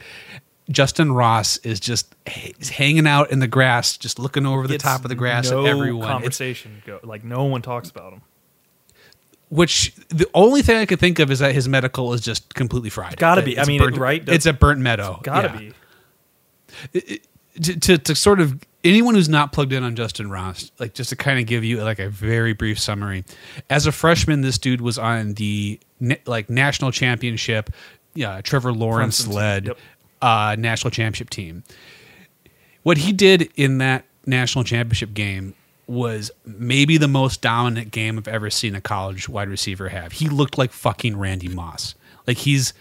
Justyn Ross is just he's hanging out in the grass, just looking over the It's top of the grass no at everyone. It's Conversation go like no one talks about him. Which the only thing I could think of is that his medical is just completely fried. Gotta be. I It's mean, burnt, right? It's a burnt meadow. Gotta Yeah. be. To, to to sort of anyone who's not plugged in on Justyn Ross, like just to kind of give you like a very brief summary. As a freshman, this dude was on the like national championship, yeah, Trevor Lawrence Clemson's- led yep. uh, national championship team. What he did in that national championship game was maybe the most dominant game I've ever seen a college wide receiver have. He looked like fucking Randy Moss. Like he's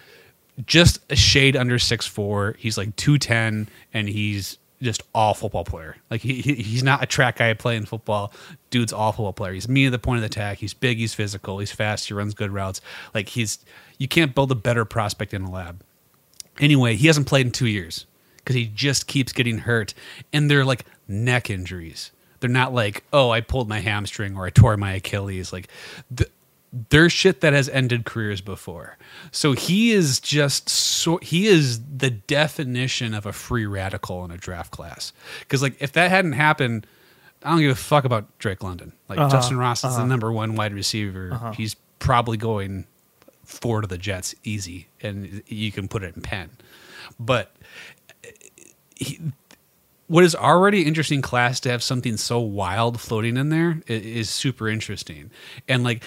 just a shade under six four. He's like 210 and he's just all football player. Like he, he he's not a track guy playing football. Dude's all football player. He's me at the point of the attack. He's big, he's physical, he's fast, he runs good routes. Like he's you can't build a better prospect in a lab. Anyway, he hasn't played in 2 years cuz he just keeps getting hurt and they're like neck injuries. They're not like, "Oh, I pulled my hamstring or I tore my Achilles." Like the, there's shit that has ended careers before. So he is just so he is the definition of a free radical in a draft class. Because like if that hadn't happened, I don't give a fuck about Drake London. Like Uh-huh, Justyn Ross is the number one wide receiver. He's probably going four to the Jets easy, and you can put it in pen. But he, what is already interesting class to have something so wild floating in there is, super interesting. And like,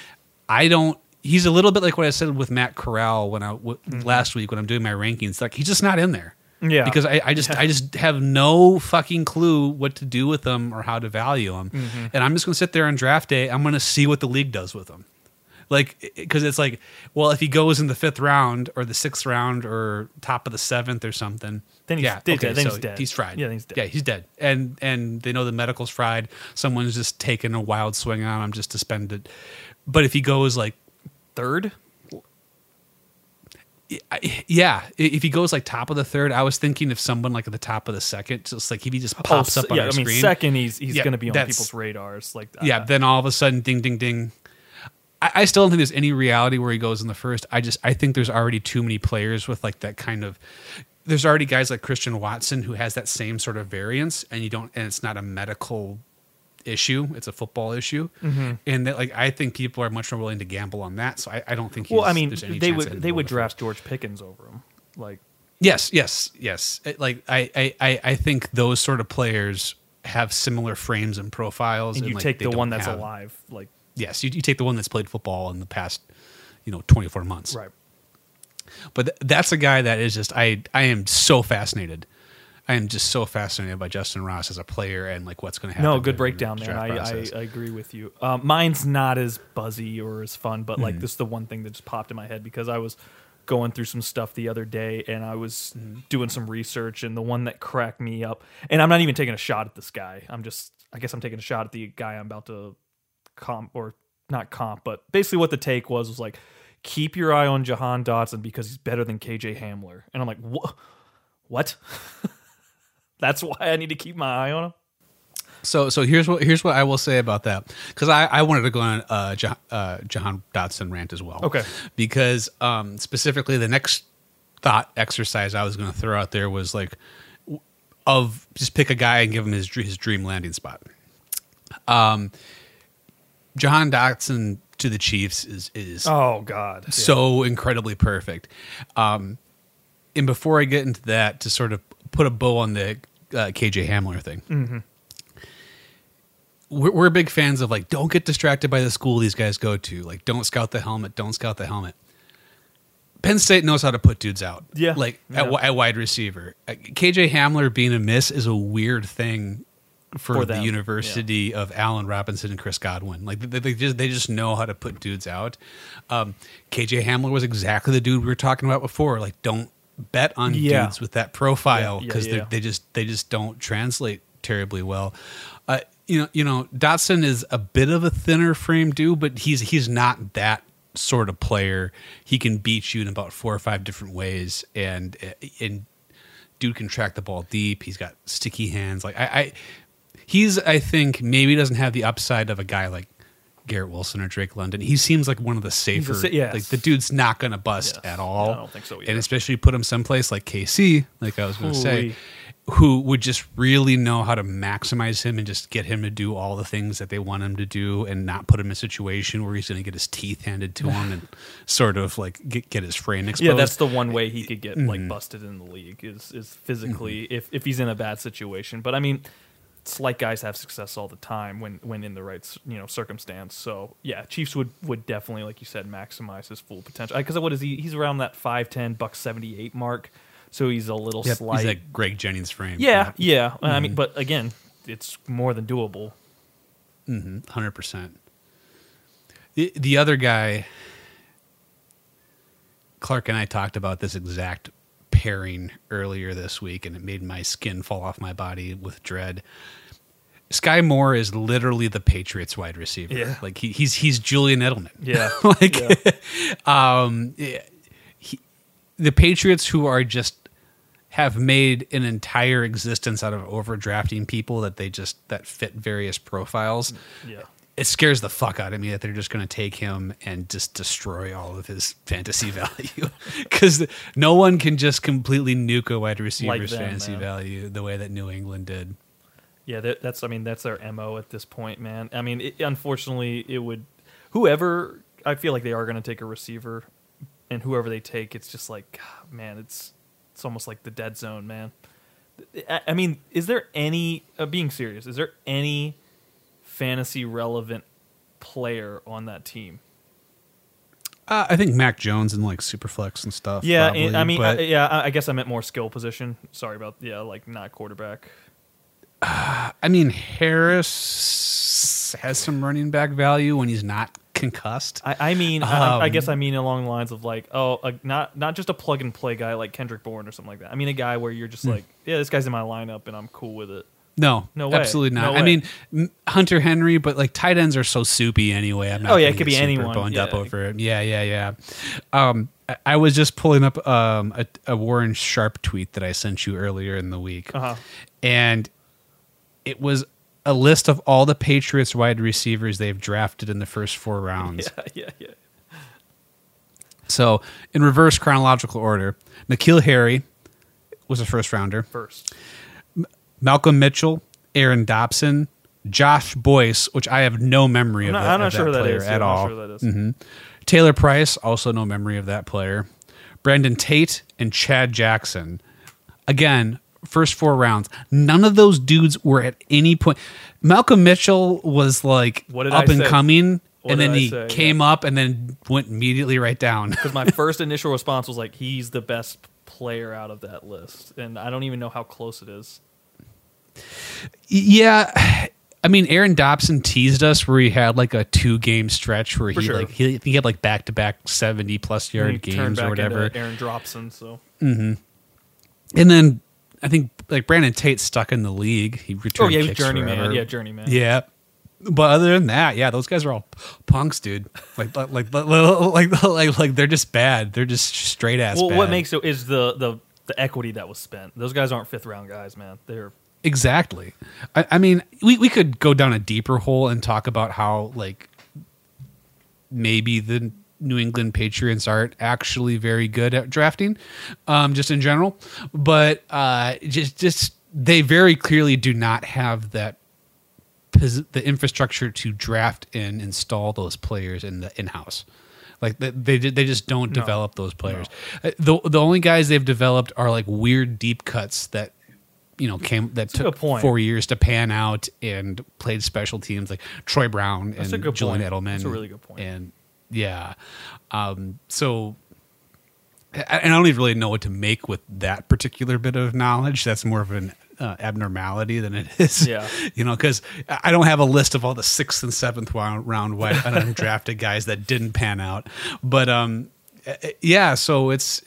I don't. He's a little bit like what I said with Matt Corral when I w- last week when I'm doing my rankings. Like he's just not in there. Yeah. Because I, I just I just have no fucking clue what to do with them or how to value them, Mm-hmm. and I'm just gonna sit there on draft day. I'm gonna see what the league does with them like because it's like well if he goes in the fifth round or the sixth round or top of the seventh or something Then he's- yeah then okay, he's so dead. he's fried Yeah, he's dead. yeah he's dead and and they know the medical's fried someone's just taking a wild swing on him just to spend it but if he goes like Third? Yeah if he goes like top of the third i was thinking if someone like at the top of the second just like if he just pops Oh, up on yeah, I mean, screen second, he's he's Yeah, going to be on people's radars. Like, yeah, uh, then all of a sudden, ding, ding, ding. I, I still don't think there's any reality where he goes in the first. I just I think there's already too many players with like that kind of. There's already guys like Christian Watson who has that same sort of variance, and you don't, and it's not a medical issue; it's a football issue, Mm-hmm. and that like I think people are much more willing to gamble on that. So I, I don't think. well, I mean, they would they would draft George Pickens over him. Like, Yes, yes, yes. It- Like I, I, I, think those sort of players have similar frames and profiles. and you like, take the one that's have- alive. Like, Yes, you, you take the one that's played football in the past, you know, 24 months. right. But th- that's a guy that is just I I am so fascinated. I am just so fascinated by Justyn Ross as a player and like what's going to happen. No, good breakdown, the man. I, I. I agree with you. Um, mine's not as buzzy or as fun, but like this is the one thing that just popped in my head because I was going through some stuff the other day and I was Hmm. doing some research and the one that cracked me up. And I'm not even taking a shot at this guy. I'm just, I guess I'm taking a shot at the guy I'm about to comp or not comp, but basically what the take was was like, keep your eye on Jahan Dotson because he's better than KJ Hamler. And I'm like, what? What? That's why I need to keep my eye on him. So so here's what here's what I will say about that because I, I wanted to go on uh, Jah- uh, Jahan Dotson rant as well. Okay. Because um, specifically the next thought exercise I was going to throw out there was like w- of just pick a guy and give him his his dream landing spot. Um, Jahan Dotson to the Chiefs is is Oh God. so incredibly perfect. Um, and before I get into that, to sort of put a bow on the uh, KJ Hamler thing, Mm-hmm. we're, we're big fans of like, don't get distracted by the school these guys go to. Like, don't scout the helmet. Don't scout the helmet. Penn State knows how to put dudes out. Yeah. like Yeah. At, at wide receiver. Uh, KJ Hamler being a miss is a weird thing for, For the University of Allen Robinson and Chris Godwin. Like they, they just they just know how to put dudes out. Um, KJ Hamler was exactly the dude we were talking about before. Like don't bet on Yeah. dudes with that profile Yeah, yeah, because yeah. they just they just don't translate terribly well. Uh, you know, you know, Dotson is a bit of a thinner frame dude, but he's he's not that sort of player. He can beat you in about four or five different ways, and and dude can track the ball deep. He's got sticky hands. Like I, I he's I think maybe doesn't have the upside of a guy like Garrett Wilson or Drake London. He seems like one of the safer. sa- yes. Like the dude's not going to bust Yes. at all. I don't think so either. And especially put him someplace like KC, like I was going to say, who would just really know how to maximize him and just get him to do all the things that they want him to do, and not put him in a situation where he's going to get his teeth handed to him and sort of like get, get his frame exposed. Yeah, that's the one way he could get Mm-hmm. like busted in the league is is physically if if he's in a bad situation. But I mean, slight guys have success all the time when when in the right you know circumstance. So yeah, Chiefs would would definitely, like you said, maximize his full potential. Because what is he? He's around that 5'10", buck seventy eight mark. So he's a little Yep, slight. he's like Greg Jennings frame. yeah, yeah. I mean, mm-hmm. but again, it's more than doable. Mm-hmm, hundred percent. The the other guy, Clark and I talked about this exact pairing earlier this week, and it made my skin fall off my body with dread. Skyy Moore is literally the Patriots wide receiver. Yeah. Like he, he's he's Julian Edelman. Yeah, like yeah. um he, the Patriots who are just have made an entire existence out of overdrafting people that they just that fit various profiles yeah. It scares the fuck out of me that they're just going to take him and just destroy all of his fantasy value because no one can just completely nuke a wide receiver's them, fantasy man. value the way that New England did. Yeah, that, that's I mean that's their mo at this point, man. I mean, it, unfortunately, it would whoever I feel like they are going to take a receiver, and whoever they take, it's just like man, it's it's almost like the dead zone, man. I, I mean, is there any uh, being serious? Is there any fantasy relevant player on that team? Uh, I think Mac Jones and like Superflex and stuff. Yeah, probably, I mean, I, yeah, I guess I meant more skill position. Sorry about yeah, like not quarterback. I mean Harris has some running back value when he's not concussed. I, I mean, I, I Um, guess I mean along the lines of like, oh, a, not not just a plug and play guy like Kendrick Bourne or something like that. I mean, a guy where you're Hmm. just like, yeah, this guy's in my lineup and I'm cool with it. No, No way. absolutely not. No I mean, Hunter Henry, but like tight ends are so soupy anyway. I'm not. Oh, yeah, it could be anyone. Boned up over it. Yeah, yeah, yeah. Um, I, I was just pulling up um a, a Warren Sharp tweet that I sent you earlier in the week, Uh-huh. and it was a list of all the Patriots wide receivers they've drafted in the first four rounds. Yeah, yeah, yeah. So, in reverse chronological order, N'Keal Harry was a first rounder. First, Malcolm Mitchell, Aaron Dobson, Josh Boyce, which I have no memory I'm of, not, that, I'm not sure that is. at Yeah, all. not sure who that is. Mhm. Taylor Price, also no memory of that player. Brandon Tate and Chad Jackson. Again, first four rounds. None of those dudes were at any point. Malcolm Mitchell was like up I and say? coming, What and then I he say? came Yeah. up and then went immediately right down. Because my first initial response was like, he's the best player out of that list, and I don't even know how close it is. Yeah, I mean, Aaron Dobson teased us where he had like a two game stretch where For he sure. like he, he had like back to back seventy plus yard games or whatever, Aaron Dobson, So mm-hmm. and then I think like Brandon Tate stuck in the league. He returned. oh yeah, was kicks journeyman. forever. Yeah, journeyman. yeah. But other than that, yeah, those guys are all punks, dude. Like, like, like, like, like, like, they're just bad. They're just straight ass. Well, bad. what makes it is the the the equity that was spent. Those guys aren't fifth round guys, man. They're Exactly. I, I mean, we, we could go down a deeper hole and talk about how like maybe the New England Patriots aren't actually very good at drafting, um, just in general. But uh, just just they very clearly do not have that the infrastructure to draft and install those players in the in house. Like they they, just don't No. develop those players. Uh, The the only guys they've developed are like weird deep cuts that you know came that a good took point. four years to pan out and played special teams like Troy Brown That's a and good Julian point. Edelman. That's a really good point. And yeah, um, so I, I don't even really know what to make with that particular bit of knowledge. That's more of an uh, abnormality than it is. Yeah. you know, because I don't have a list of all the sixth and seventh round round wide undrafted guys that didn't pan out, but um. Uh, Yeah, so it's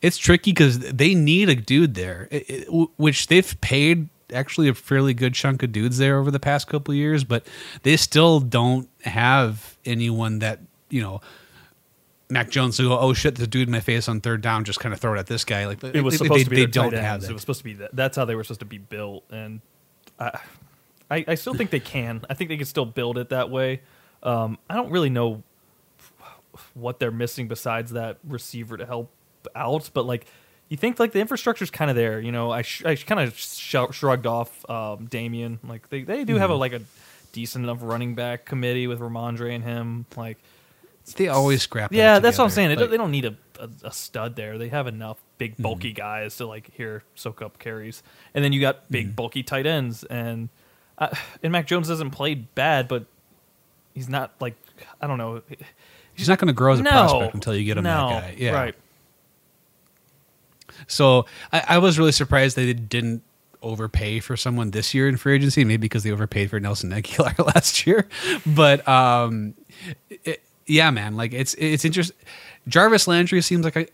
it's tricky because they need a dude there, it- it- which they've paid actually a fairly good chunk of dudes there over the past couple years, but they still don't have anyone that you know Mac Jones to go, oh shit, the dude in my face on third down, just kind of throw it at this guy. Like it was they, supposed they, to be they don't have that. It was supposed to be that. That's how they were supposed to be built, and I, I, I still think they can. I think they can still build it that way. Um, I don't really know what they're missing besides that receiver to help out, but like you think like the infrastructure's kind of there. You know, I sh- I kind of sh- shrugged off um, Damien. Like they they do have Mm-hmm. a like a decent enough running back committee with Rhamondre and him. Like they always scrap. that yeah, that's what I'm saying. They, don't, Like, they don't need a, a, a stud there. They have enough big bulky Mm-hmm. guys to like here soak up carries, and then you got big bulky tight ends. And I, and Mac Jones doesn't play bad, but he's not like I don't know. He's not going to grow as a no, prospect until you get him no, that guy. Yeah. right. So I, I was really surprised they didn't overpay for someone this year in free agency, maybe because they overpaid for Nelson Agholor last year. But um, it, yeah, man, like it's it's interesting. Jarvis Landry seems like a,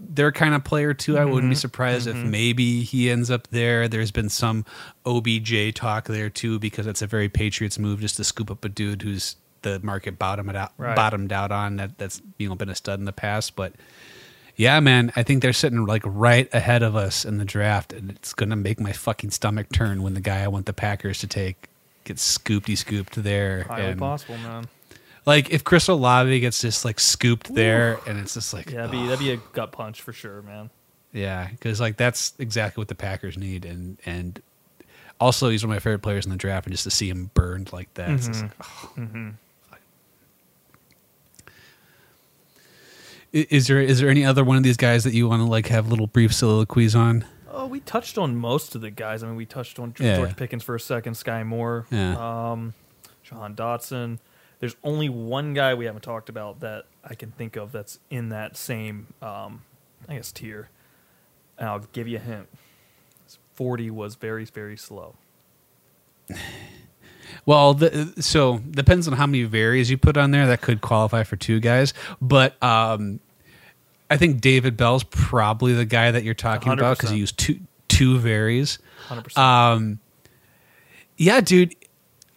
their kind of player too. I wouldn't be surprised if maybe he ends up there. There's been some OBJ talk there too because it's a very Patriots move just to scoop up a dude who's the market bottomed out Right. bottomed out on that that's you know been a stud in the past, but. Yeah, man, I think they're sitting like right ahead of us in the draft, and it's gonna make my fucking stomach turn when the guy I want the Packers to take gets scoopty scooped there. Highly and, possible, man. Like if Chris Olave gets just like scooped there, and it's just like, Yeah, that'd be that'd be a gut punch for sure, man. yeah, because like that's exactly what the Packers need, and and also he's one of my favorite players in the draft, and just to see him burned like that, like, oh. Mm-hmm. Is there is there any other one of these guys that you want to like have little brief soliloquies on? Oh, we touched on most of the guys. I mean, we touched on Yeah. George Pickens for a second, Skyy Moore, Yeah. um, Jahan Dotson. There's only one guy we haven't talked about that I can think of that's in that same, um, I guess, tier. And I'll give you a hint. 40 was very, very slow. Well, the, so depends on how many varies you put on there. That could qualify for two guys, but um, I think David Bell's probably the guy that you're talking about because he used two two varies. 100%. Um, yeah, dude,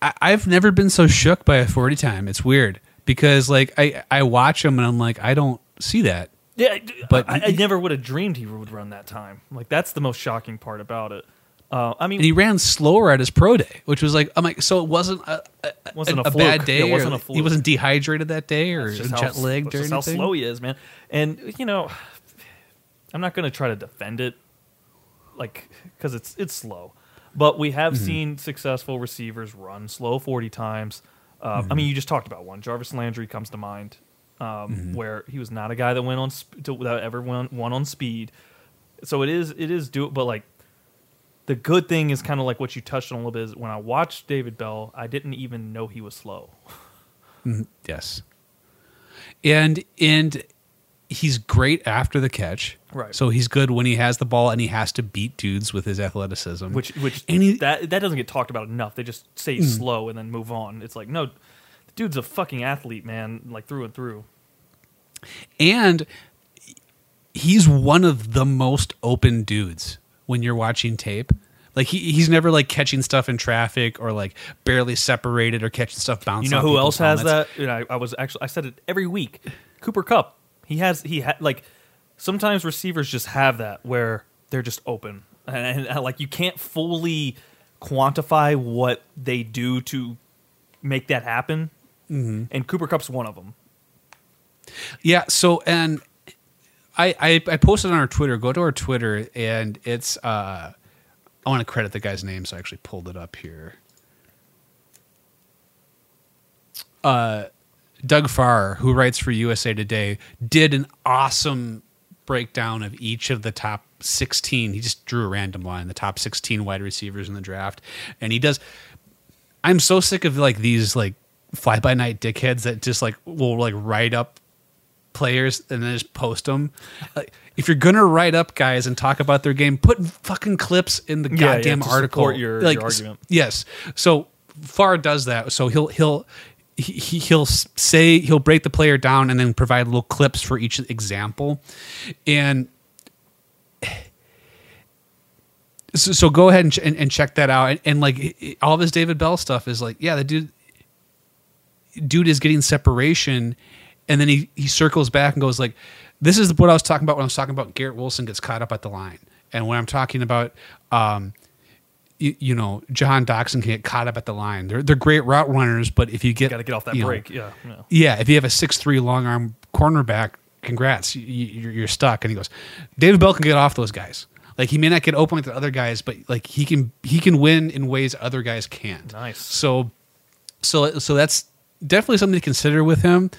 I, I've never been so shook by a forty time. It's weird because like I I watch him and I'm like I don't see that. yeah, but but I, I never would have dreamed he would run that time. Like, that's the most shocking part about it. Uh, I mean, And he ran slower at his pro day, which was like I'm like so it wasn't a, a, Wasn't a, a bad day. It wasn't a fluke. He wasn't dehydrated that day or That's how- jet lagged or just anything. how slow he is, man. And you know, I'm not going to try to defend it, like because it's it's slow. But we have Mm-hmm. seen successful receivers run slow 40 times. Uh, Mm-hmm. I mean, you just talked about one. Jarvis Landry comes to mind, um, Mm-hmm. where he was not a guy that went on sp- to, that ever went won on speed. So it is it is do but like the good thing is kind of like what you touched on a little bit is when I watched David Bell, I didn't even know he was slow. Yes. And and he's great after the catch. Right. So he's good when he has the ball and he has to beat dudes with his athleticism. which which And he- that that doesn't get talked about enough. They just say Hmm. slow and then move on. It's like no, the dude's a fucking athlete, man, like through and through. and he's one of the most open dudes when you're watching tape. Like he, he's never like catching stuff in traffic or like barely separated or catching stuff bouncing. You know who else has helmets. that? You know, I, I was actually I said it every week. Cooper Kupp. He has he had like sometimes receivers just have that where they're just open and, and, like you can't fully quantify what they do to make that happen. Mm-hmm. And Cooper Kupp's one of them. Yeah. So and I, I I posted on our Twitter. Go to our Twitter and it's uh I want to credit the guy's name, so I actually pulled it up here. Uh, Doug Farrar, who writes for USA Today, did an awesome breakdown of each of the top 16. He just drew a random line, the top 16 wide receivers in the draft, and he does. I'm so sick of like these like fly by night dickheads that just like will like write up players and then just post them. Like, if you're gonna write up guys and talk about their game, put fucking clips in the Yeah, goddamn to article. support your- like, your argument. Yes. So Farrar does that. So he'll he'll he, he- he'll say he'll break the player down and then provide little clips for each example, and. So, so go ahead and, ch- and, and check that out, and, and like all this David Bell stuff is like, yeah, the dude, dude is getting separation, and then he he circles back and goes like, "This is what I was talking about when I was talking about Garrett Wilson gets caught up at the line, and when I'm talking about, um, you, you know, Jahan Dotson can get caught up at the line. They're they're great route runners, but if you get Got to get off that you know, break. yeah, yeah. yeah, if you have a six three long arm cornerback, congrats, you, you're stuck. And he goes, David Bell can get off those guys. Like he may not get open like the other guys, but like he can he can win in ways other guys can't. Nice. So, so so that's definitely something to consider with him.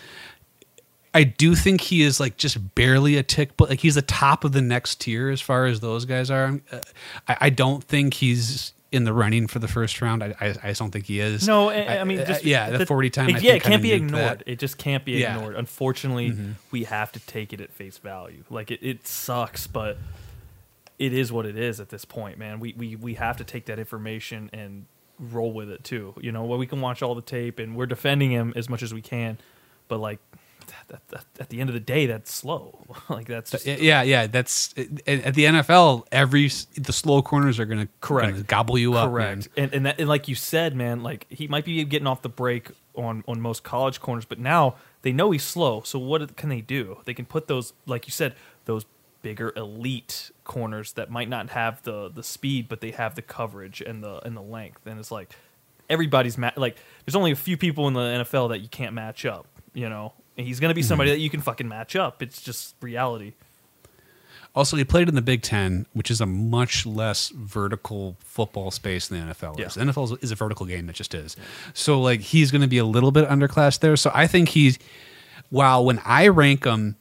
I do think he is like just barely a tick, but like he's the top of the next tier as far as those guys are. Uh, I, I don't think he's in the running for the first round. I I, I just don't think he is. No, I, I mean, just, yeah, the, forty time. It, yeah, it can't be ignored. that. It just can't be Yeah. Mm-hmm. ignored. Unfortunately, we have to take it at face value. Like it, it sucks, but it is what it is at this point, man. We we we have to take that information and roll with it too. You know, well, we can watch all the tape and we're defending him as much as we can, but like. That, that, at the end of the day, that's slow. like that's just, Yeah, yeah. That's at at the NFL. Every the slow corners are gonna Correct. gonna gobble you up. Correct. And and, that, and like you said, man, like he might be getting off the break on on most college corners, but now they know he's slow. So what can they do? They can put those, like you said, those bigger elite corners that might not have the the speed, but they have the coverage and the and the length. And it's like everybody's ma- like there's only a few people in the NFL that you can't match up. You know, and he's gonna be somebody Mm-hmm. that you can fucking match up. It's just reality. Also, he played in the Big Ten, which is a much less vertical football space than the NFL is. Yeah. The NFL is, a vertical game; it just is. So, like, he's going to be a little bit underclassed there. So, I think he's. While when I rank him,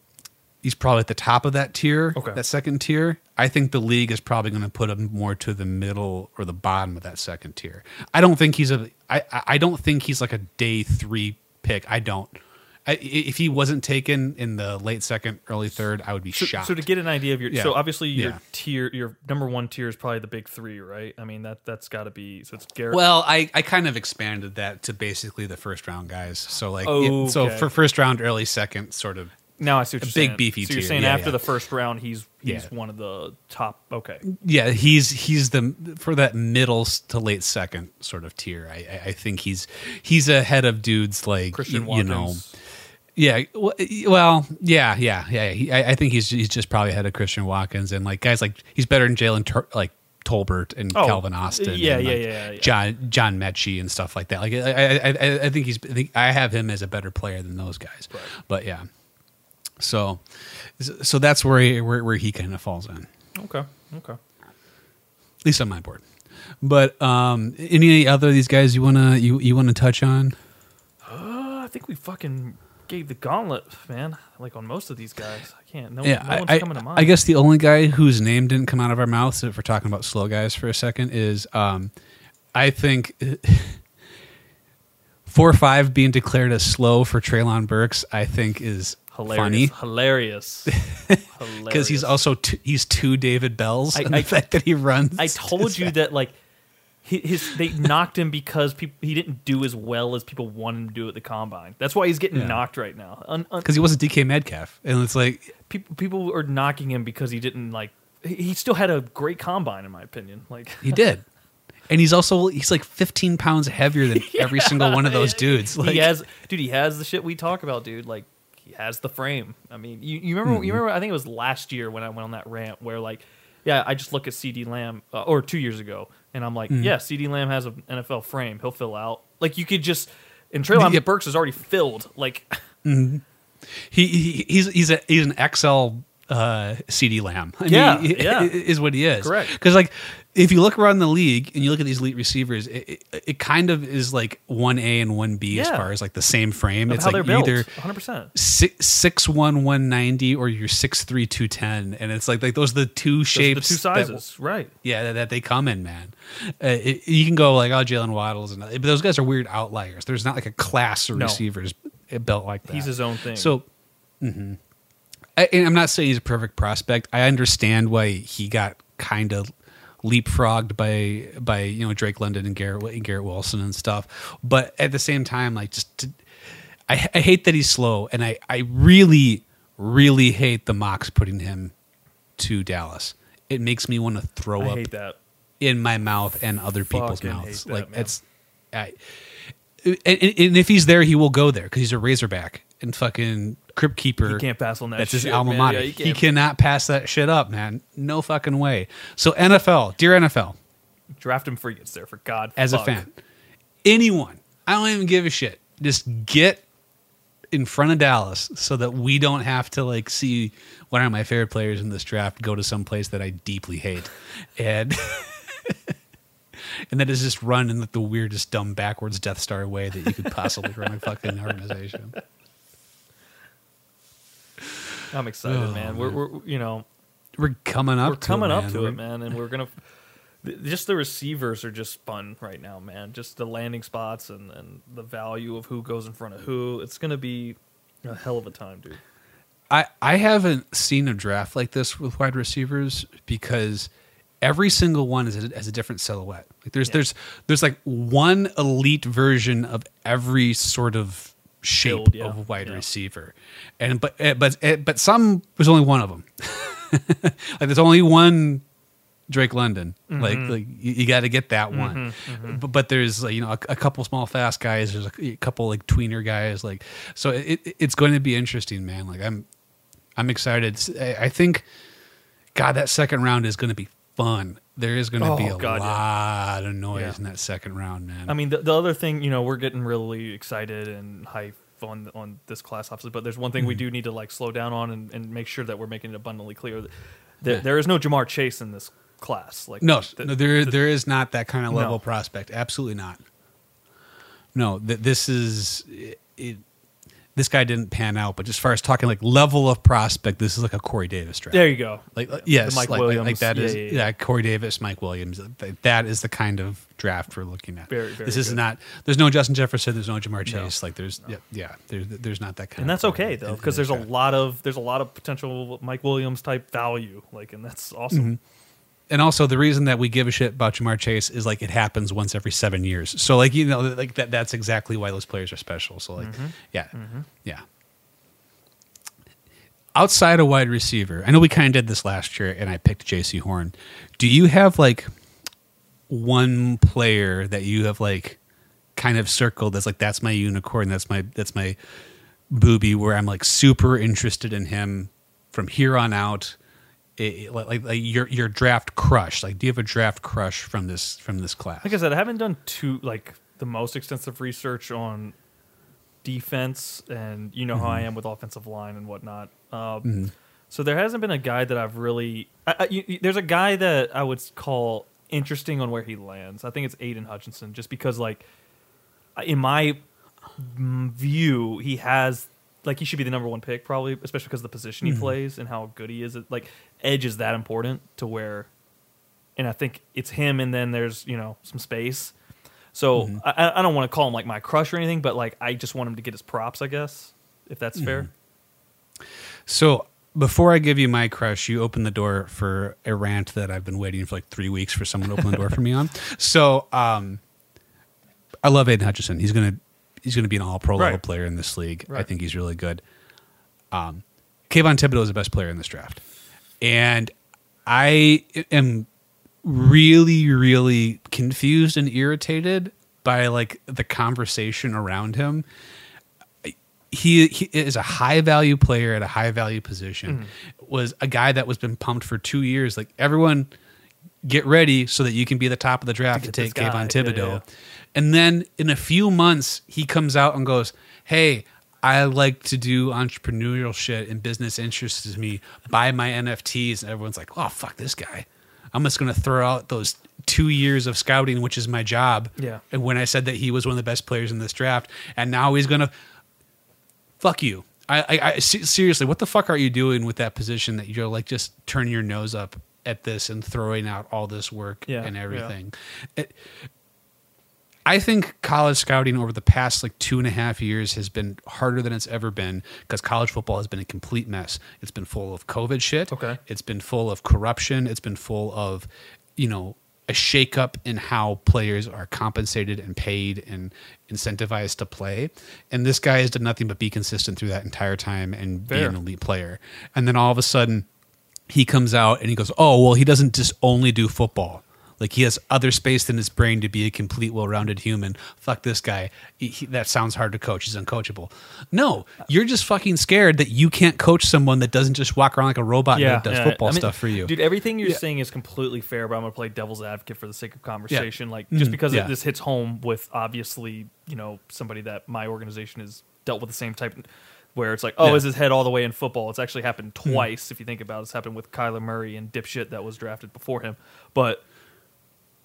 he's probably at the top of that tier, Okay. that second tier. I think the league is probably going to put him more to the middle or the bottom of that second tier. I don't think he's a. I I don't think he's like a day three pick. I don't. I, if he wasn't taken in the late second, early third, I would be So, shocked. so to get an idea of your, Yeah. so obviously your Yeah. tier, your number one tier is probably the big three, right? I mean that that's got to be. So it's Garrett. Well, I, I kind of expanded that to basically the first round guys. So like it- so for first round, early second, sort of. now I see what a you're big saying. beefy So you're tier. saying Yeah, after the first round, he's he's one of the top. Okay, Yeah, he's he's the for that middle to late second sort of tier. I I- I think he's he's ahead of dudes like Christian you, you know. Watkins. Yeah, well, yeah, yeah, yeah. He, I, I think he's he's just probably ahead of Christian Watkins and like guys like he's better than Jalen Tur- like Tolbert and Oh, Calvin Austin. yeah, and, yeah, like, yeah, yeah. John John Metchie and stuff like that. Like I I, I, I think he's I, think I have him as a better player than those guys. Right. But yeah, so so that's where he, where where he kind of falls in, Okay, okay. at least on my board. But um, any other of these guys you wanna you, you wanna touch on? Uh, I think we fucking gave the gauntlet, man. Like on most of these guys, I can't. No, Yeah, no one's I, coming to mind. I guess the only guy whose name didn't come out of our mouths, if we're talking about slow guys for a second, is um, I think four or five being declared as slow for Treylon Burks. I think is hilarious, funny hilarious, because he's also two, he's two David Bells. I- and I- the fact that he runs. I told you that like his they knocked him because people he didn't do as well as people wanted him to do at the combine. That's why he's getting Yeah. knocked right now. Because he wasn't DK Metcalf, and it's like people people are knocking him because he didn't like. He still had a great combine, in my opinion. Like he did. And he's also he's like 15 pounds heavier than every single one of those dudes. Like, he has, dude. He has the shit we talk about, dude. Like he has the frame. I mean, you, you remember? Mm-hmm. You remember? I think it was last year when I went on that rant where like, yeah, I just look at CeeDee Lamb, uh, or two years ago, and I'm like, Mm-hmm. yeah, CeeDee Lamb has an NFL frame. He'll fill out. Like you could just, and Treylon Yeah. Burks is already filled. Like he, he he's he's a he's an XL uh, CeeDee Lamb. I Yeah, mean, yeah. is what he is. Correct. Because like if you look around the league and you look at these elite receivers, it, it, it kind of is like one A and one B as far as like the same frame. of it's how like either 100. percent six six one one ninety or you're six three two ten, and it's like like those are the two The shapes. two that- sizes, right? yeah, that, that they come in, man. Uh, it, you can go like, oh, Jaylen Waddles, and but those guys are weird outliers. There's not like a class of No. receivers built like that. He's his own thing. So, mhm. I, I'm not saying he's a perfect prospect. I understand why he got kind of leapfrogged by by you know Drake London and Garrett and Garrett Wilson and stuff. But at the same time, like just to, I, I hate that he's slow, and I I really really hate the mocks putting him to Dallas. It makes me want to throw I up that. in my mouth and other people's mouths. that, like man. it's, I, and, and if he's there, he will go there because he's a Razorback and fucking Crypt Keeper. He can't pass on that. That's his shit, alma man. mater. Yeah, you he cannot pass that shit up, man. No fucking way. So NFL, dear NFL, draft him free gets there for God. as a fan, anyone, I don't even give a shit. Just get in front of Dallas so that we don't have to like see one of my favorite players in this draft go to some place that I deeply hate, and and that is just run in the weirdest dumb backwards Death Star way that you could possibly run a fucking organization. I'm excited, Oh, man. We're, we're you know We're coming up. we're coming to it, up to We're- it, man, and we're gonna just the receivers are just fun right now, man. Just the landing spots and, and the value of who goes in front of who. It's gonna be a hell of a time, dude. I, I haven't seen a draft like this with wide receivers because every single one is a, has a different silhouette. Like there's Yeah. there's there's like one elite version of every sort of shape Build, yeah. of a wide Yeah. receiver, and but eh, but eh, but some there's only one of them. like there's only one Drake London. Like Mm-hmm. like you, you got to get that one. But, but there's you know a, a couple small fast guys. There's a, a couple like tweener guys. Like so it, it- it's going to be interesting, man. Like I'm I'm excited. I I think God that second round is going to be fun. There is going to Oh, be a God, yeah. lot of noise Yeah. in that second round, man. I mean, the, the other thing, you know, we're getting really excited and hype on on this class, obviously. But there's one thing Mm-hmm. we do need to like slow down on and, and make sure that we're making it abundantly clear. that There, Yeah. there is no Ja'Marr Chase in this class. Like No, the- no, there there is not that kind of No. level prospect. Absolutely not. No, th- this is it, it. This guy didn't pan out, but as far as talking like level of prospect, this is like a Corey Davis draft. there you go. like uh, yes, Mike like, like- like Williams. that Yeah, is yeah, yeah, yeah. Corey Davis, Mike Williams. That is the kind of draft we're looking at. Very, very this is good. not. There's no Justin Jefferson. There's no Ja'Marr No. Chase. Like there's yeah, yeah there's there's not that kind. and that's okay though because there's a lot of there's a lot of potential Mike Williams type value like and that's awesome Mm-hmm. And also the reason that we give a shit about Ja'Marr Chase is like it happens once every seven years. So like you know like that that's exactly why those players are special. So like Mm-hmm. yeah yeah. Outside a wide receiver, I know we kind of did this last year, and I picked Jaycee Horn. Do you have like one player that you have like kind of circled as like that's my unicorn, that's my that's my booby, where I'm like super interested in him from here on out? Like, like your your draft crush. Like, do you have a draft crush from this from this class? like I said I haven't done too like the most extensive research on defense and you know how I mm-hmm. am with offensive line and whatnot um, mm-hmm. so there hasn't been a guy that I've really I, I, you, there's a guy that I would call interesting on where he lands I think it's Aidan Hutchinson just because like in my view, he has like he should be the number one pick probably, especially because of the position he mm-hmm. plays and how good he is. At, like edge is that important to where, and I think it's him. And then there's you know some space. So I, I don't want to call him like my crush or anything, but like I just want him to get his props, I guess, if that's fair. So before I give you my crush, you open the door for a rant that I've been waiting for like three weeks for someone to open the door for me on. So um, I love Aidan Hutchinson. He's gonna he's gonna be an all pro level player in this league. I think he's really good. Um, Kayvon Thibodeaux is the best player in this draft, and I am really really confused and irritated by like the conversation around him he, he is a high value player at a high value position. Mm-hmm. Was a guy that was been pumped for two years. Like everyone, get ready so that you can be the top of the draft to, this take Kayvon guy. Yeah, Thibodeaux. yeah. And then in a few months, he comes out and goes, "Hey, I like to do entrepreneurial shit and business interests me. Buy my NFTs." And everyone's like, "Oh fuck this guy." I'm just going to throw out those two years of scouting, which is my job. Yeah. And when I said that he was one of the best players in this draft, and now he's going to fuck you. I, I, I seriously, what the fuck are you doing with that position that you're like just turning your nose up at this and throwing out all this work Yeah, and yeah. everything? It, I think college scouting over the past like two and a half years has been harder than it's ever been because college football has been a complete mess. It's been full of COVID shit. Okay. It's been full of corruption. It's been full of, you know, a shakeup in how players are compensated and paid and incentivized to play. And this guy has done nothing but be consistent through that entire time and be an elite player. And then all of a sudden, he comes out and he goes, "Oh, well, he doesn't just only do football. Like he has other space in his brain to be a complete, well-rounded human. Fuck this guy. He- he- that sounds hard to coach. He's uncoachable. No, you're just fucking scared that you can't coach someone that doesn't just walk around like a robot Yeah, that does yeah. football I mean, stuff for you. dude. Everything you're Yeah. saying is completely fair, but I'm gonna play devil's advocate for the sake of conversation. Like just Mhm. because Yeah. this hits home with obviously, you know, somebody that my organization has dealt with the same type. Where it's like, oh, Yeah. Hmm. is his head all the way in football? It's actually happened twice. If you think about it, it's happened with Kyler Murray and dipshit that was drafted before him. But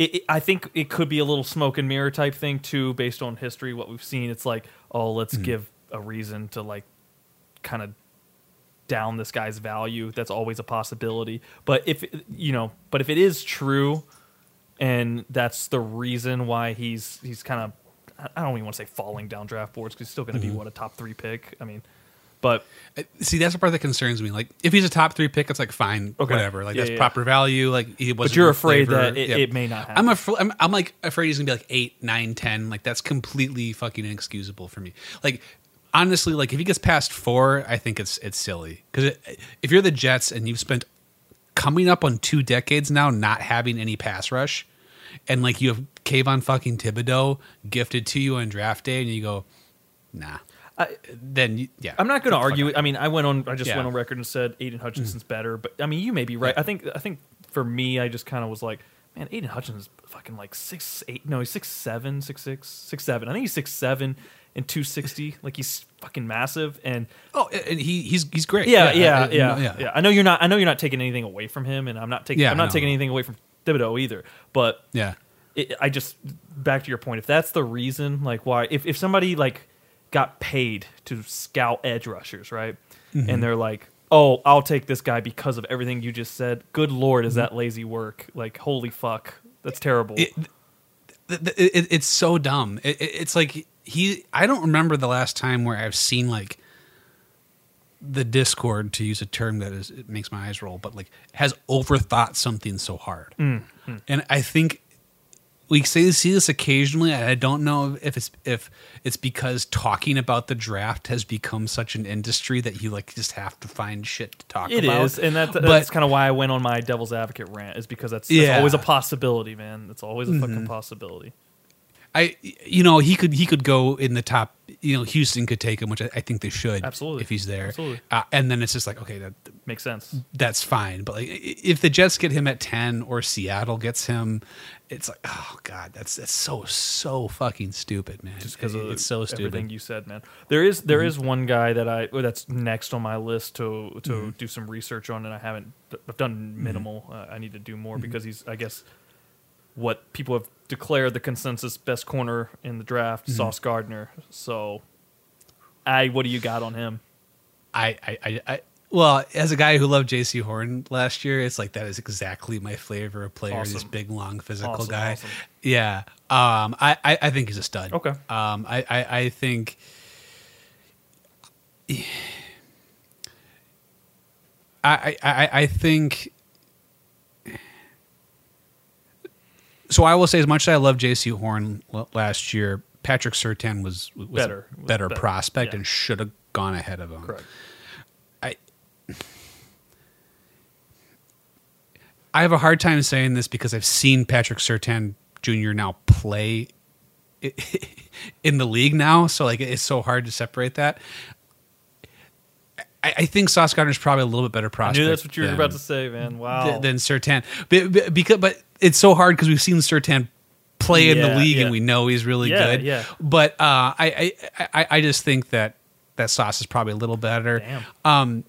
it, it, I think it could be a little smoke and mirror type thing too, based on history. What we've seen, it's like, oh, let's Hmm. give a reason to like kind of down this guy's value. That's always a possibility. But if you know, but if it is true, and that's the reason why he's he's kind of I don't even want to say falling down draft boards because he's still going to Mm-hmm. be what a top three pick. I mean, but Uh, See, that's the part that concerns me. Like, if he's a top three pick, it's like fine, Okay. whatever. Like Yeah, that's yeah, proper value. Like he was. but you're afraid that it, it may not happen. I'm, af- I'm I'm like afraid he's gonna be like eight, nine, ten. Like that's completely fucking inexcusable for me. Like honestly, like if he gets past four, I think it's it's silly because if you're the Jets and you've spent coming up on two decades now not having any pass rush, and like you have Kayvon fucking Thibodeaux gifted to you on draft day, and you go, nah, I- then you, yeah, I'm not going to argue. I mean, I went on. I just Yeah. went on record and said Aidan Hutchinson's mm. better. But I mean, you may be right. I think. I think for me, I just kind of was like, man, Aidan Hutchinson's fucking like six eight. No, he's six seven, six six, six seven. I think he's six seven and two sixty. Like he's fucking massive. And Oh, and he he's he's great. yeah, yeah, I- I- yeah, yeah, I know you're not. I know you're not taking anything away from him, and I'm not taking. Yeah, I'm not no, taking anything away from Thibodeaux either. But yeah. it, I just back to your point. If that's the reason, like why, if if somebody like got paid to scout edge rushers, right, Mm-hmm. and they're like, oh, I'll take this guy because of everything you just said. Good lord, Mm-hmm. is that lazy work? Like, holy fuck, that's terrible. It, th- it, it's so dumb. It, it- it's like he. I don't remember the last time where I've seen like the Discord, to use a term that is it makes my eyes roll, but like has overthought something so hard. Mm, And I think we say see this occasionally. I don't know if it's if it's because talking about the draft has become such an industry that you like just have to find shit to talk It about. is, and that, But- that's kind of why I went on my devil's advocate rant. Is because that's, that's Yeah. Mm-hmm. always a possibility, man. That's always a fucking possibility. I you know he could he could go in the top. You know Houston could take him, which I, I think they should Absolutely. if he's there. Absolutely. Uh, and then it's just like okay, that Makes sense. that's fine. But like i- if the Jets get him at ten or Seattle gets him, it's like oh god, that's that's so so fucking stupid, man. just because It- it's so stupid. Mm-hmm. you said, man. There is there is one guy that I oh, that's next on my list to to Mm-hmm. do some research on, and I haven't. I've done minimal. Uh, I need to do Mm-hmm. more because he's I guess what people have declared the consensus best corner in the draft, Mm-hmm. Sauce Gardner. So, I what do you got on him? I, I, I well, as a guy who loved Jaycee Horn last year, it's like that is exactly my flavor of player. This big, long, physical Awesome, guy. awesome. Yeah, um, I, I, I think he's a stud. Okay. Um, I, I, I think. I, I, I think. So I will say, as much as I love Jaycee Horn last year, Patrick Surtain was was Better. Was better, better. prospect Yeah. and should have gone ahead of him. Correct. I have a hard time saying this because I've seen Patrick Surtain Jr. now play in the league now, so like it's so hard to separate that. I, I think Sauce Gardner's probably a little bit better prospect. I knew that's what you were than- about to say, man. Wow. th- than Surtain, but, but- because but it's so hard because we've seen Surtain play in the league yeah. and we know he's really Yeah, good. yeah. But uh, I, I I I just think that that Sauce is probably a little better. Damn. Um,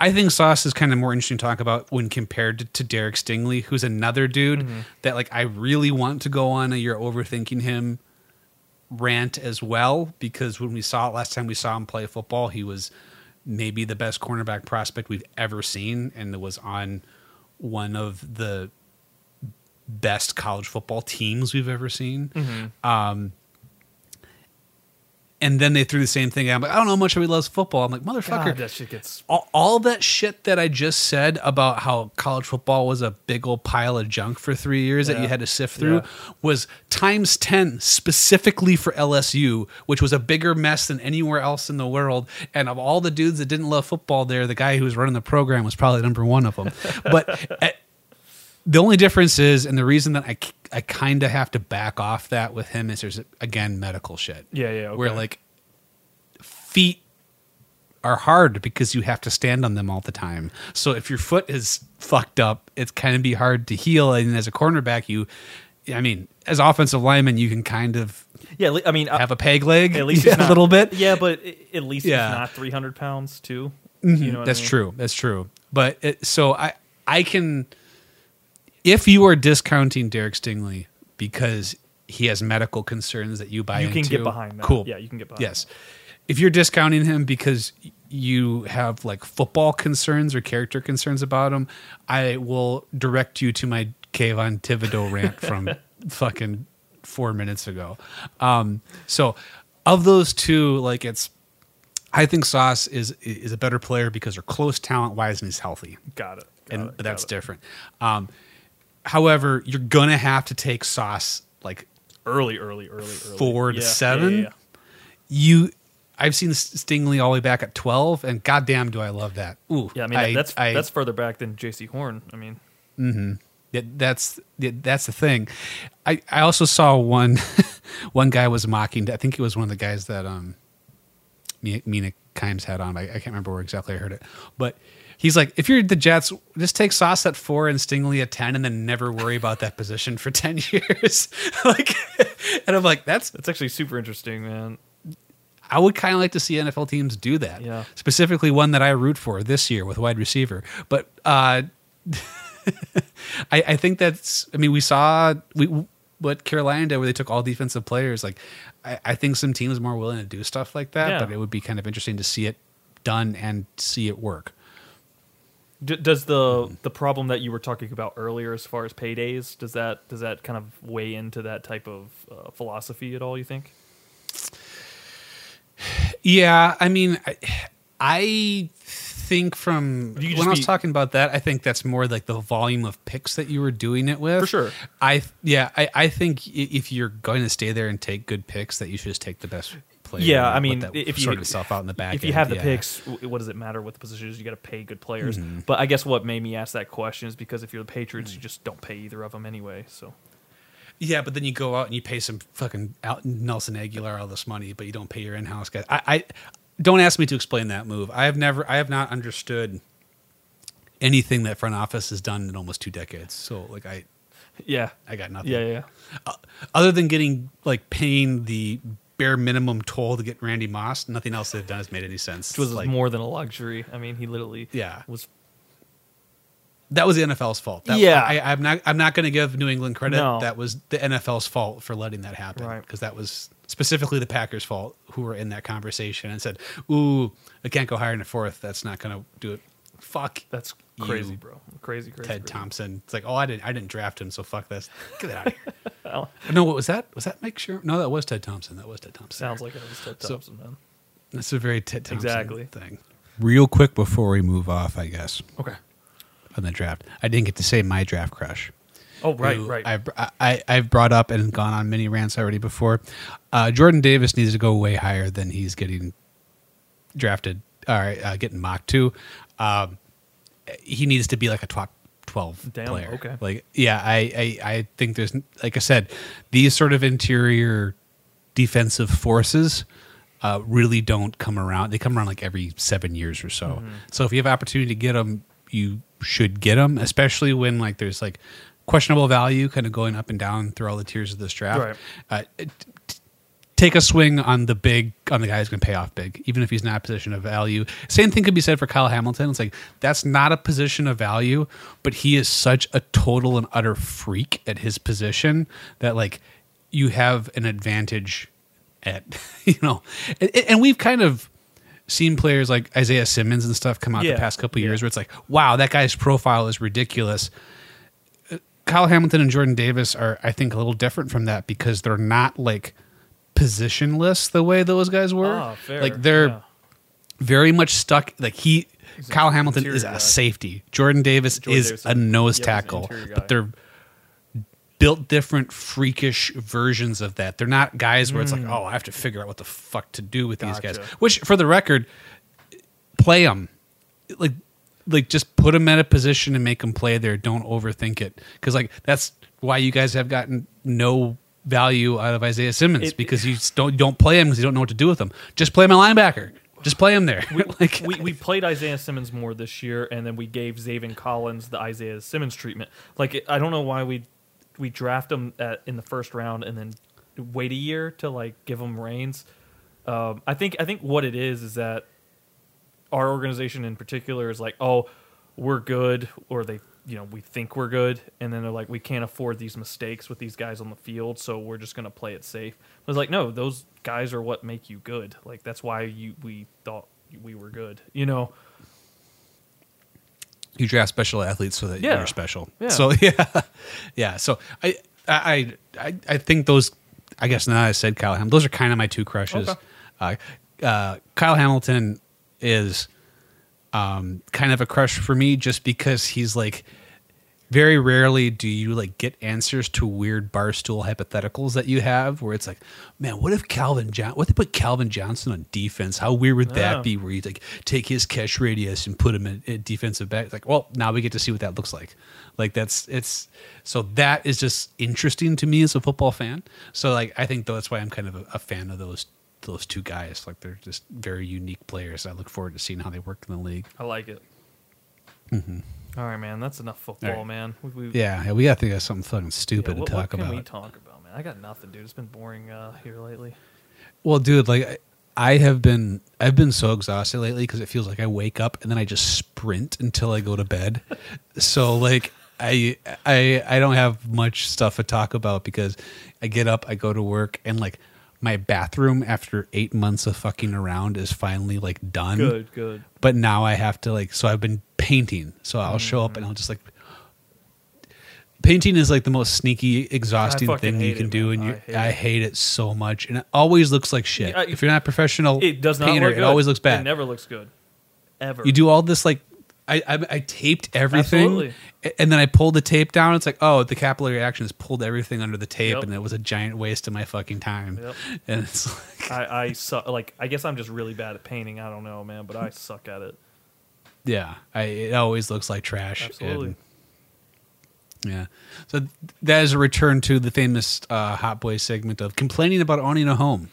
I think Sauce is kind of more interesting to talk about when compared to, to Derek Stingley, who's another dude Mm-hmm. that like I really want to go on a you're overthinking him rant as well because when we saw it last time we saw him play football, he was maybe the best cornerback prospect we've ever seen, and it was on one of the best college football teams we've ever seen. Mm-hmm. Um, and then they threw the same thing. I'm like, I don't know how much he loves football. I'm like, motherfucker, God, that shit gets all, all that shit that I just said about how college football was a big old pile of junk for three years that you had to sift through Yeah. was times 10 specifically for LSU, which was a bigger mess than anywhere else in the world. And of all the dudes that didn't love football there, the guy who was running the program was probably number one of them. but at, the only difference is, and the reason that I, I kind of have to back off that with him is there's, again, medical shit yeah, yeah. where okay. like feet are hard because you have to stand on them all the time. So if your foot is fucked up, it's kind of be hard to heal. And as a cornerback, you, I mean, as offensive lineman, you can kind of yeah. I mean, uh, have a peg leg at least yeah, not, a little bit. Yeah, but at least Yeah. he's not 300 pounds too. You know what I That's mean? true. That's true. But it, so I, I can, if you are discounting Derek Stingley because he has medical concerns that you buy You can into, get behind that. Cool. Yeah, you can get behind Yes. If you're discounting him because you have like football concerns or character concerns about him, I will direct you to my Kayvon Thibodeaux rant from fucking four minutes ago. Um, so of those two, like it's, I think Sauce is is a better player because they're close talent wise and he's healthy, Got it. Got and it, but that's it. different. Um, however, you're gonna have to take Sauce like Early, early, early, early. Four to Yeah, yeah, seven? yeah, yeah. you. I've seen Stingley all the way back at twelve, and goddamn, do I love that! Ooh, Yeah, I mean that's I- that's further back than Jaycee Horn. I mean, Yeah, that's yeah, that's the thing. I, I also saw one one guy was mocking. I think it was one of the guys that um Mina Kimes had on. I, I can't remember where exactly I heard it, but he's like, if you're the Jets, just take Sauce at four and Stingley at ten, and then never worry about that position for ten years. like, and I'm like, that's that's actually super interesting, man. I would kind of like to see NFL teams do that. Yeah. Specifically, one that I root for this year with wide receiver. But uh, I, I think that's. I mean, we saw we what Carolina did, where they took all defensive players. Like, I, I think some teams are more willing to do stuff like that. Yeah. But it would be kind of interesting to see it done and see it work. D- does the Hmm. the problem that you were talking about earlier, as far as paydays, does that does that kind of weigh into that type of uh, philosophy at all? You think? Yeah, I mean, I, I think from when just I was talking about that, I think that's more like the volume of picks that you were doing it with. For sure. I yeah, I, I think if you're going to stay there and take good picks, that you should just take the best player. Yeah, I mean, if you sort itself out in the back. if you have the yeah. picks, what does it matter what the position is? You got to pay good players. Mm-hmm. But I guess what made me ask that question is because if you're the Patriots, you just don't pay either of them anyway. So Yeah, but then you go out and you pay some fucking out Nelson Agholor all this money, but you don't pay your in-house guys. I, I don't ask me to explain that move. I have never, I have not understood anything that front office has done in almost two decades. So like I, yeah, I got nothing. yeah, yeah. other than getting like paying the bare minimum toll to get Randy Moss, nothing else they've done has made any sense. Which was like more than a luxury. I mean, he literally Yeah. was that was the NFL's fault. That, Yeah. I, I'm not. I'm not going to give New England credit. No. That was the NFL's fault for letting that happen. Right. Because that was specifically the Packers' fault, who were in that conversation and said, "Ooh, I can't go higher than a fourth. That's not going to do it." Fuck that's crazy, bro. Crazy, crazy. Ted crazy. Thompson. It's like, oh, I didn't. I didn't draft him, so fuck this. Get that out of here. No, what was that? Was that Mike Sure? No, that was Ted Thompson. That was Ted Thompson. sounds like it was Ted So- Thompson, man. That's a very Ted Thompson Exactly. thing. Real quick before we move off, I guess Okay. on the draft, I didn't get to say my draft crush. Oh, right, right. I've, I, I've brought up and gone on many rants already before. Uh, Jordan Davis needs to go way higher than he's getting drafted or uh, getting mocked to. Um, he needs to be like a top 12 Damn, player. okay. Like, yeah, I, I, I think there's, like I said, these sort of interior defensive forces uh, really don't come around. They come around like every seven years or so. Mm-hmm. So if you have opportunity to get them, you should get them, especially when like there's like questionable value kind of going up and down through all the tiers of this draft. Uh, t- t- take a swing on the big on the guy who's going to pay off big, even if he's not a position of value. Same thing could be said for Kyle Hamilton. It's like that's not a position of value, but he is such a total and utter freak at his position that like you have an advantage at you know, and, and we've kind of seen players like Isaiah Simmons and stuff come out Yeah, the past couple yeah. years where it's like, wow, that guy's profile is ridiculous. Uh, Kyle Hamilton and Jordan Davis are, I think, a little different from that because they're not like positionless the way those guys were. Ah, fair. Like they're yeah. very much stuck. Like he, He's Kyle Hamilton is a safety. Jordan Davis Jordan is Davis a nose yeah, tackle, but they're built different freakish versions of that. They're not guys where it's like, mm. oh, I have to figure out what the fuck to do with these guys. Which, for the record, play them like like just put them in a position and make them play there don't overthink it because like that's why you guys have gotten no value out of isaiah simmons It- because you don't you don't play him because you don't know what to do with him just play him a linebacker just play him there like we, we played Isaiah Simmons more this year, and then we gave Zaven Collins the Isaiah Simmons treatment. Like I don't know why we we draft him at, in the first round and then wait a year to like give him reins. Um, I think I think what it is is that our organization in particular is like, oh, we're good, or they you know we think we're good, and then they're like, we can't afford these mistakes with these guys on the field, so we're just gonna play it safe. I was like, no, those guys are what make you good. Like that's why you we thought we were good. You know, You draft special athletes so that Yeah. you're special. Yeah. So yeah, yeah. So I, I, I, I think those. I guess now I said Kyle Hamilton. Those are kind of my two crushes. Okay. Uh, uh, Kyle Hamilton is um, kind of a crush for me, just because he's like. Very rarely do you like get answers to weird barstool hypotheticals that you have, where it's like, man, what if Calvin John, what if they put Calvin Johnson on defense? How weird would that be? Where you like take his catch radius and put him in, in defensive back? It's like, well, now we get to see what that looks like. Like that's it's so that is just interesting to me as a football fan. So like I think that's why I'm kind of a, a fan of those those two guys. Like they're just very unique players. I look forward to seeing how they work in the league. I like it. All right, man. That's enough football, Mm-hmm. All right. man. We, we, Yeah, yeah, we got to think of something fucking stupid what, to talk what can about. we talk about, man? I got nothing, dude. It's been boring uh, here lately. Well, dude, like I- I have been, I've been so exhausted lately because it feels like I wake up and then I just sprint until I go to bed. so like I, I, I don't have much stuff to talk about because I get up, I go to work, and like my bathroom after eight months of fucking around is finally like done. Good, good. But now I have to like, so I've been painting. So I'll show up and I'll just like. Painting is like the most sneaky, exhausting thing you can it, do, and I hate I it. hate it so much, and it always looks like shit. I- if you're not a professional It does not painter, look good. it always looks bad. It never looks good. Ever. you do all this like, I, I I taped everything, Absolutely. and then I pulled the tape down. It's like, oh, the capillary action has pulled everything under the tape, Yep. and it was a giant waste of my fucking time. Yep. And it's like, I, I suck. Like, I guess I'm just really bad at painting. I don't know, man, but I suck at it. yeah, I, it always looks like trash. Absolutely. and- yeah. So that is a return to the famous uh, Hot Boy segment of complaining about owning a home,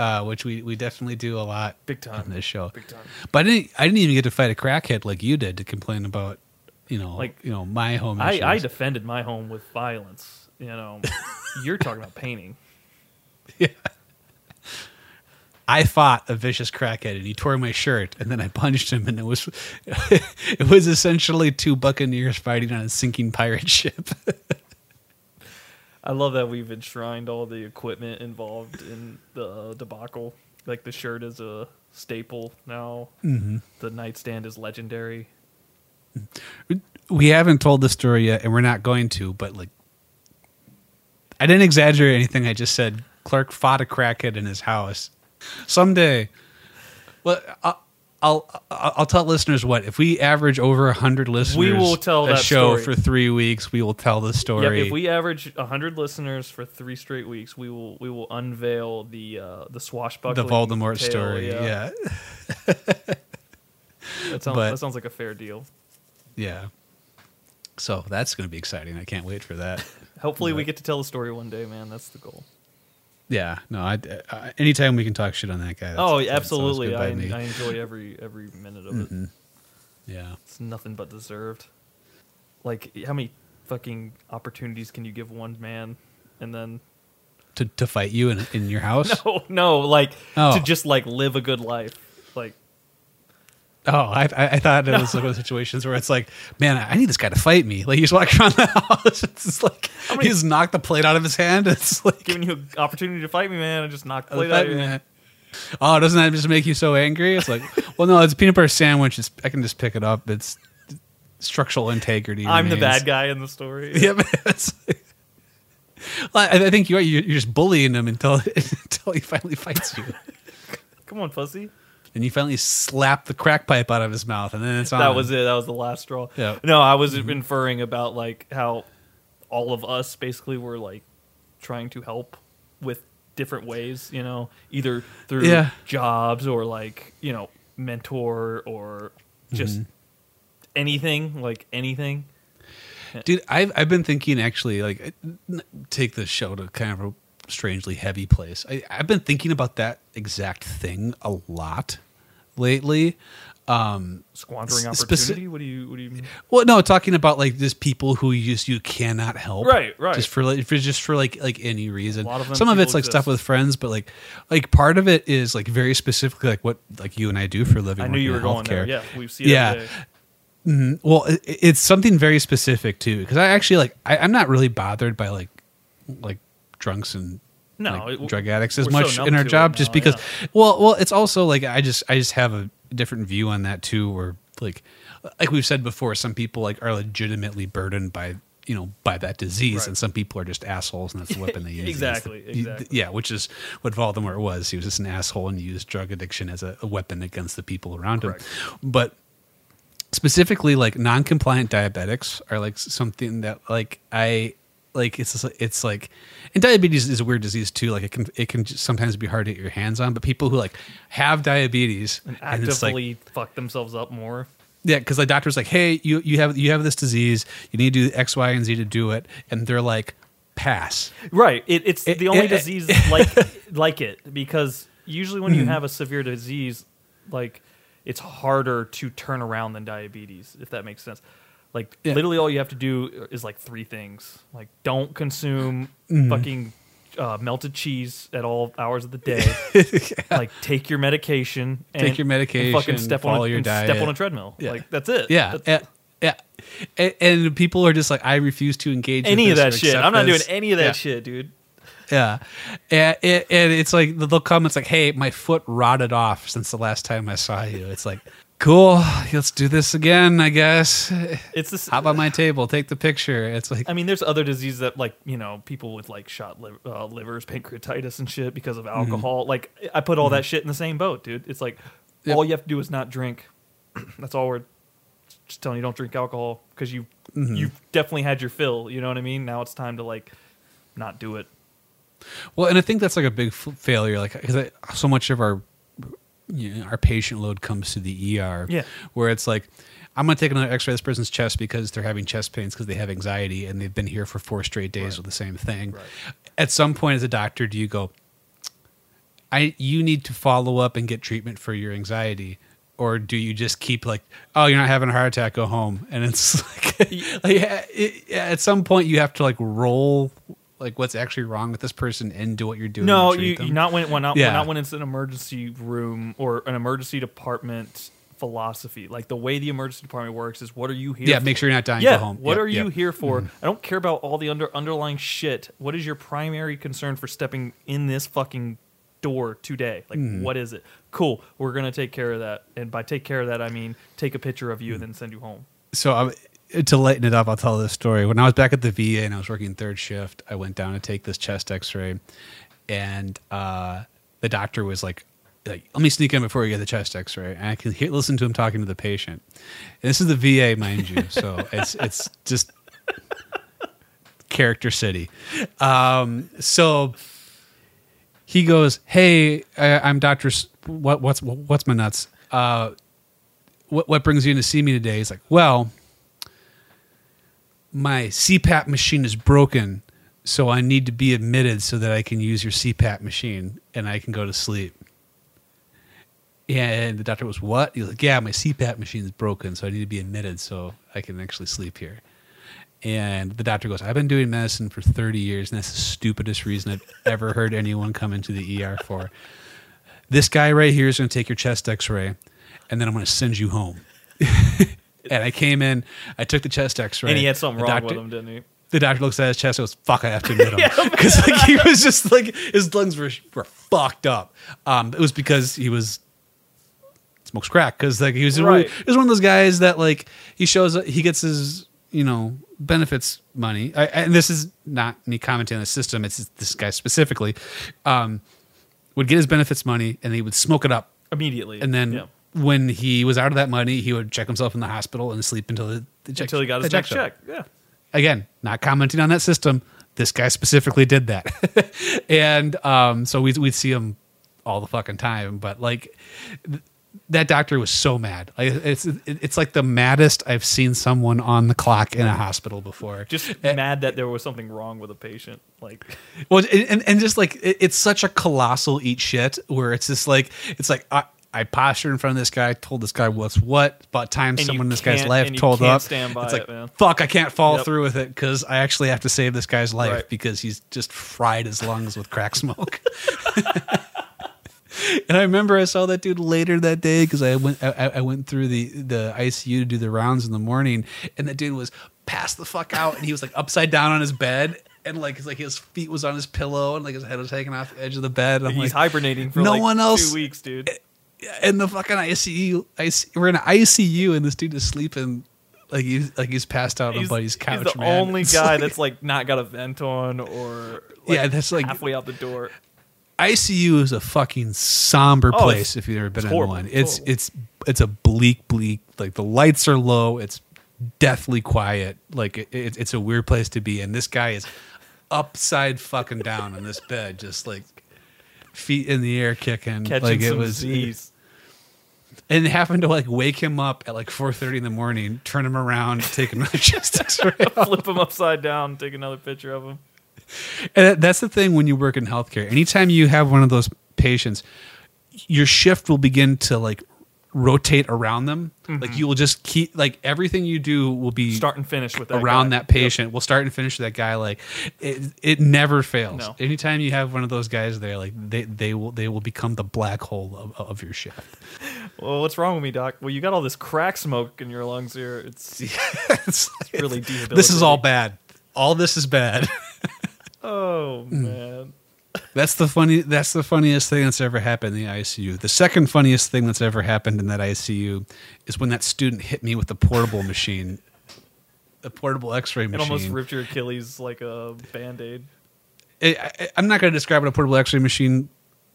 uh, which we, we definitely do a lot Big time. on this show. Big time. But I didn't, I didn't even get to fight a crackhead like you did to complain about, you know, Like, you know, my home I, issues. I defended my home with violence. You know, you're talking about painting. Yeah. I fought a vicious crackhead and he tore my shirt and then I punched him and it was it was essentially two buccaneers fighting on a sinking pirate ship. I love that we've enshrined all the equipment involved in the uh, debacle. Like the shirt is a staple now. Mm-hmm. The nightstand is legendary. we haven't told the story yet and we're not going to, but like I didn't exaggerate anything. I just said Clark fought a crackhead in his house. Someday, well, I'll, I'll I'll tell listeners what if we average over hundred listeners, we will tell a that show story. for three weeks. We will tell the story. Yep, if we average hundred listeners for three straight weeks, we will we will unveil the uh, the the Voldemort tale, story, yeah, That sounds But- that sounds like a fair deal. yeah. So that's going to be exciting. I can't wait for that. Hopefully, we get to tell the story one day, man. That's the goal. Yeah, no. I, I anytime we can talk shit on that guy. oh, absolutely. I. I enjoy every every minute of it. Mm-hmm. yeah. It's nothing but deserved. Like, how many fucking opportunities can you give one man, and then To to fight you in in your house. no, no, like Oh. to just like live a good life. Like, Oh, I, I I thought it was one of those situations where it's like, man, I need this guy to fight me. Like he's walking around the house, it's like many- he's knocked the plate out of his hand. It's like, giving you an opportunity to fight me, man. I just knocked the "Oh, plate out of your hand. Oh, doesn't that just make you so angry? It's like, well, no, it's a peanut butter sandwich. It's, I can just pick it up. It's structural integrity. I'm the bad guy in the story. Yeah, it's like- Well, I, I think you are. You're you're just bullying him until until he finally fights you, Come on, pussy. And you finally slap the crack pipe out of his mouth, and then it's on. That was it. That was the last straw. Yeah. No, I was inferring about like how all of us basically were like trying to help with different ways, you know, either through Yeah. jobs or like, you know, mentor or just Mm-hmm. anything, like anything. Dude, I've I've been thinking actually like take the show to kind of strangely heavy place. I, I've been thinking about that exact thing a lot lately. Um, Squandering opportunity. speci- what do you what do you mean? well, no, talking about like just people who you just you cannot help, Right, right. Just for like for just for like like any reason. Of Some of it's like stuff with friends, but like like part of it is like very specifically like what like you and I do for a living. I knew you were in going there. Yeah, we see Yeah. day. Well, it, it's something very specific too, because I actually like I, I'm not really bothered by like like drunks and No, like, it- drug addicts as we're so much in our job, now, just because. yeah. Well, well, it's also like I just I just have a different view on that too, where like like we've said before, some people like are legitimately burdened by you know by that disease, Right. and some people are just assholes, and that's the weapon they use. Exactly, the- exactly. Yeah, which is what Voldemort was. He was just an asshole and used drug addiction as a, a weapon against the people around him. But specifically, like non-compliant diabetics are like something that like I like. It's it's like, and diabetes is a weird disease too. Like it can it can sometimes be hard to get your hands on. But people who like have diabetes and and it's like actively fuck themselves up more. yeah, because the doctor's like, hey, you you have you have this disease. You need to do X, Y, and Z to do it, and they're like, pass. Right. It, it's It- the only it- it- disease like like it because usually when you Mm-hmm. have a severe disease, like it's harder to turn around than diabetes, if that makes sense. Like Yeah. literally all you have to do is like three things. Like don't consume Mm-hmm. fucking uh, melted cheese at all hours of the day. Like take your medication. And, Take your medication, And fucking step on a, your and step on a treadmill. Yeah. Like that's it. Yeah, That's- yeah, yeah. And, and people are just like, I refuse to engage any of that shit. I'm not this. doing any of that Yeah. shit, dude. Yeah, and, and and it's like they'll come. It's like, hey, my foot rotted off since the last time I saw you. It's like, cool. Let's do this again. I guess. It's this. Hop on my table. Take the picture. It's like, I mean, there's other diseases that, like, you know, people with like shot liver, uh, livers, pancreatitis, and shit because of mm-hmm. alcohol. Like, I put all that mm-hmm. shit in the same boat, dude. It's like Yep. all you have to do is not drink. That's all we're just telling you. Don't drink alcohol because you mm-hmm. you've definitely had your fill. You know what I mean? Now it's time to like not do it. Well, and I think that's like a big f- failure, like because so much of our you know, our patient load comes to the ER, Yeah. where it's like I'm going to take another X-ray of this person's chest because they're having chest pains because they have anxiety and they've been here for four straight days Right. with the same thing. Right. At some point, as a doctor, do you go, I you need to follow up and get treatment for your anxiety? Or do you just keep like, oh, you're not having a heart attack, go home, and it's like, like yeah, it, yeah, at some point you have to like roll like what's actually wrong with this person and do what you're doing. No, you, you not when when not, Yeah. not when it's an emergency room or an emergency department philosophy. Like the way the emergency department works is, what are you here? yeah, for? make sure you're not dying. Yeah, home. what Yep, are you yep. Mm-hmm. here for? I don't care about all the under underlying shit. What is your primary concern for stepping in this fucking door today? Like, Mm. what is it? Cool, we're gonna take care of that. And by take care of that, I mean take a picture of you Mm. and then send you home. So um, to lighten it up, I'll tell this story. When I was back at the VA and I was working third shift, I went down to take this chest X-ray, and uh, the doctor was like, "Like, let me sneak in before you get the chest X-ray." And I can hear, listen to him talking to the patient. And this is the VA, mind you, so it's it's just character city. Um, so he goes, "Hey, I, I'm Doctor. S- What what's what's my nuts? Uh, what what brings you in to see me today?" He's like, "Well, my CPAP machine is broken, so I need to be admitted so that I can use your CPAP machine and I can go to sleep." And the doctor was, "What?" He was like, "Yeah, my CPAP machine is broken, so I need to be admitted so I can actually sleep here." And the doctor goes, I've been doing medicine for 30 years, and that's the stupidest reason I've ever heard anyone come into the ER for. This guy right here is going to take your chest x ray, and then I'm going to send you home. and I came in, I took the chest x ray. and he had something the wrong doctor, with him, didn't he? The doctor looks at his chest and goes, Fuck, I have to admit him. Because like, he was just like, his lungs were, were fucked up. Um, it was because he was smokes crack because like he was Right. he was one of those guys that like he shows up, he gets his you know benefits money I, and this is not me commenting on the system it's this guy specifically um, would get his benefits money and he would smoke it up Immediately, and then yeah. When he was out of that money he would check himself in the hospital and sleep until the, the check, until he got his next check. Yeah, again not commenting on that system this guy specifically did that and um, so we'd, we'd see him all the fucking time but like th- that doctor was so mad like it's it's like the maddest i've seen someone on the clock in a hospital before just Eh. mad that there was something wrong with a patient. Like, well and, and just like it, it's such a colossal eat shit where it's just like it's like i I postured in front of this guy, told this guy what's what. About time And someone in this guy's life told can't up. stand by it's it, like, man. fuck, I can't follow Yep. through with it because I actually have to save this guy's life Right. because he's just fried his lungs with crack smoke. and I remember I saw that dude later that day because I went I, I went through the the ICU to do the rounds in the morning, and that dude was passed the fuck out, and he was like upside down on his bed. And like, it's like his feet was on his pillow, and like his head was hanging off the edge of the bed. And I'm he's like, hibernating for no like one else- two weeks, dude. In the fucking ICU. IC, we're in an ICU, and this dude is sleeping like he's like he's passed out on He's, buddy's couch. he's the man. only It's guy like- that's like not got a vent on or like, Yeah, that's like- halfway out the door. ICU is a fucking somber Oh, place if you've ever been in horrible. one. It's It's horrible. it's it's a bleak, bleak. Like the lights are low. It's deathly quiet. Like it, it, it's a weird place to be. And this guy is upside fucking down on this bed, just like feet in the air, kicking. Catching like it some was, Z's. And happened to like wake him up at like four thirty in the morning, turn him around, take another chest X-ray. Flip him upside down, take another picture of him. And that's the thing when you work in healthcare. Anytime you have one of those patients, your shift will begin to like rotate around them. Like mm-hmm. you will just keep like everything you do will be Start and finish with that around guy. that patient. We'll start and finish with that guy. Like it, it never fails. No. Anytime you have one of those guys there, like mm-hmm. they, they will they will become the black hole of, of your shift. Well, what's wrong with me, doc? Well, you got all this crack smoke in your lungs here. It's it's like- really this is all bad. All this is bad. oh mm. man. That's the funny. That's the funniest thing that's ever happened in the ICU. The second funniest thing that's ever happened in that ICU is when that student hit me with the portable machine, the portable X-ray machine. It almost ripped your Achilles like a band aid. I, I'm not going to describe what a portable X-ray machine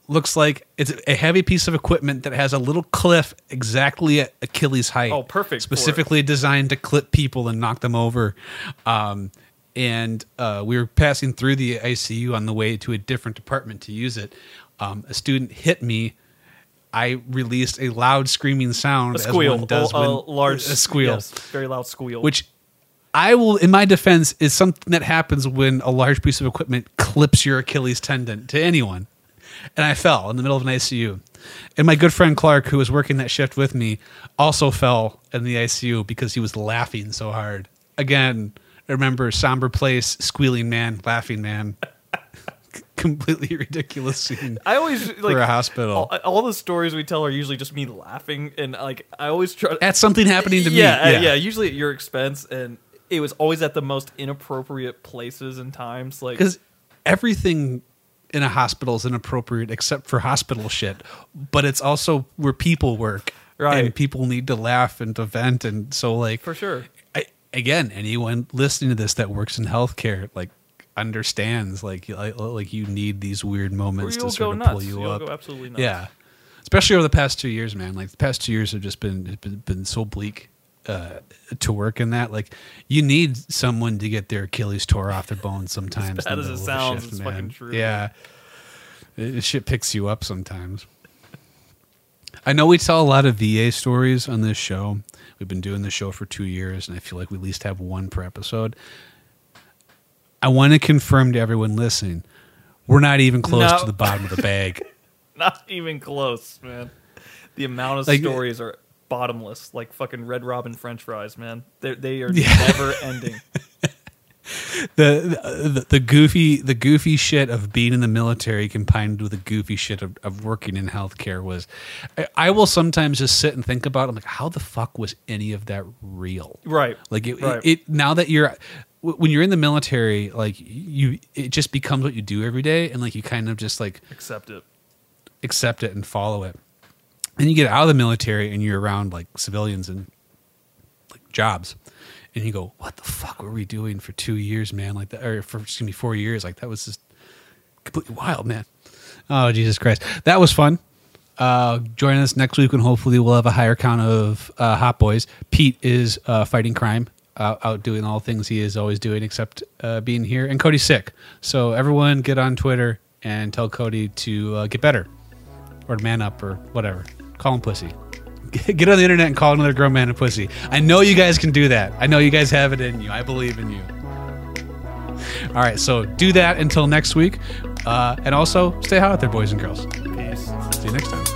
looks like. It's a heavy piece of equipment that has a little cliff exactly at Achilles height. Oh, perfect it. Specifically designed to clip people and knock them over. Um, and uh, we were passing through the ICU on the way to a different department to use it. Um, a student hit me. I released a loud screaming sound, A squeal. as one does a, a large a squeal yes, very loud squeal. which I will, in my defense, is something that happens when a large piece of equipment clips your Achilles tendon to anyone. And I fell in the middle of an ICU. And my good friend Clark, who was working that shift with me, also fell in the ICU because he was laughing so hard. Again, remember somber place, squealing man, laughing man. Completely ridiculous scene I always like for a hospital. all, all the stories we tell are usually just me laughing, and like I always try. to, At something happening to yeah, me. uh, yeah, usually at your expense, and it was always at the most inappropriate places and times. Like because everything in a hospital is inappropriate except for hospital shit but it's also where people work Right. and people need to laugh and to vent and so like for sure. Again anyone listening to this that works in healthcare like understands like you- like, like you need these weird moments to sort of nuts. pull you You'll up absolutely nuts. yeah especially over the past two years man like the past two years have just been been, been so bleak uh, to work in that like you need someone to get their achilles tore off their bones sometimes bad in the as it sounds, shift, it's man. fucking true. yeah it, shit picks you up sometimes i know we tell a lot of va stories on this show we've been doing this show for two years and i feel like we at least have one per episode i want to confirm to everyone listening we're not even close No. to the bottom of the bag Not even close, man. The amount of Like- stories are bottomless, like fucking Red Robin French fries, man. They're, they are Yeah. never ending. the, the the goofy the goofy shit of being in the military combined with the goofy shit of, of working in healthcare was I, I will sometimes just sit and think about it, I'm like how the fuck was any of that real Right. like it, Right. it, now that you're when you're in the military like you it just becomes what you do every day and like you kind of just like Accept it. accept it and follow it and you get out of the military and you're around like civilians and like jobs and you go what the fuck were we doing for two years man? Like that or for excuse me four years? Like that was just completely wild man. Oh jesus christ. That was fun. Uh, join us next week and hopefully we'll have a higher count of uh, hot boys. Pete is uh, fighting crime uh, out doing all things he is always doing except uh, being here. And cody's sick. So everyone get on twitter and tell cody to uh, get better or man up or whatever. Call him pussy. Get on the internet and call another grown man a pussy. I know you guys can do that. I know you guys have it in you. I believe in you. All right, so do that until next week. Uh, and also, stay hot out there, boys and girls. Peace. See you next time.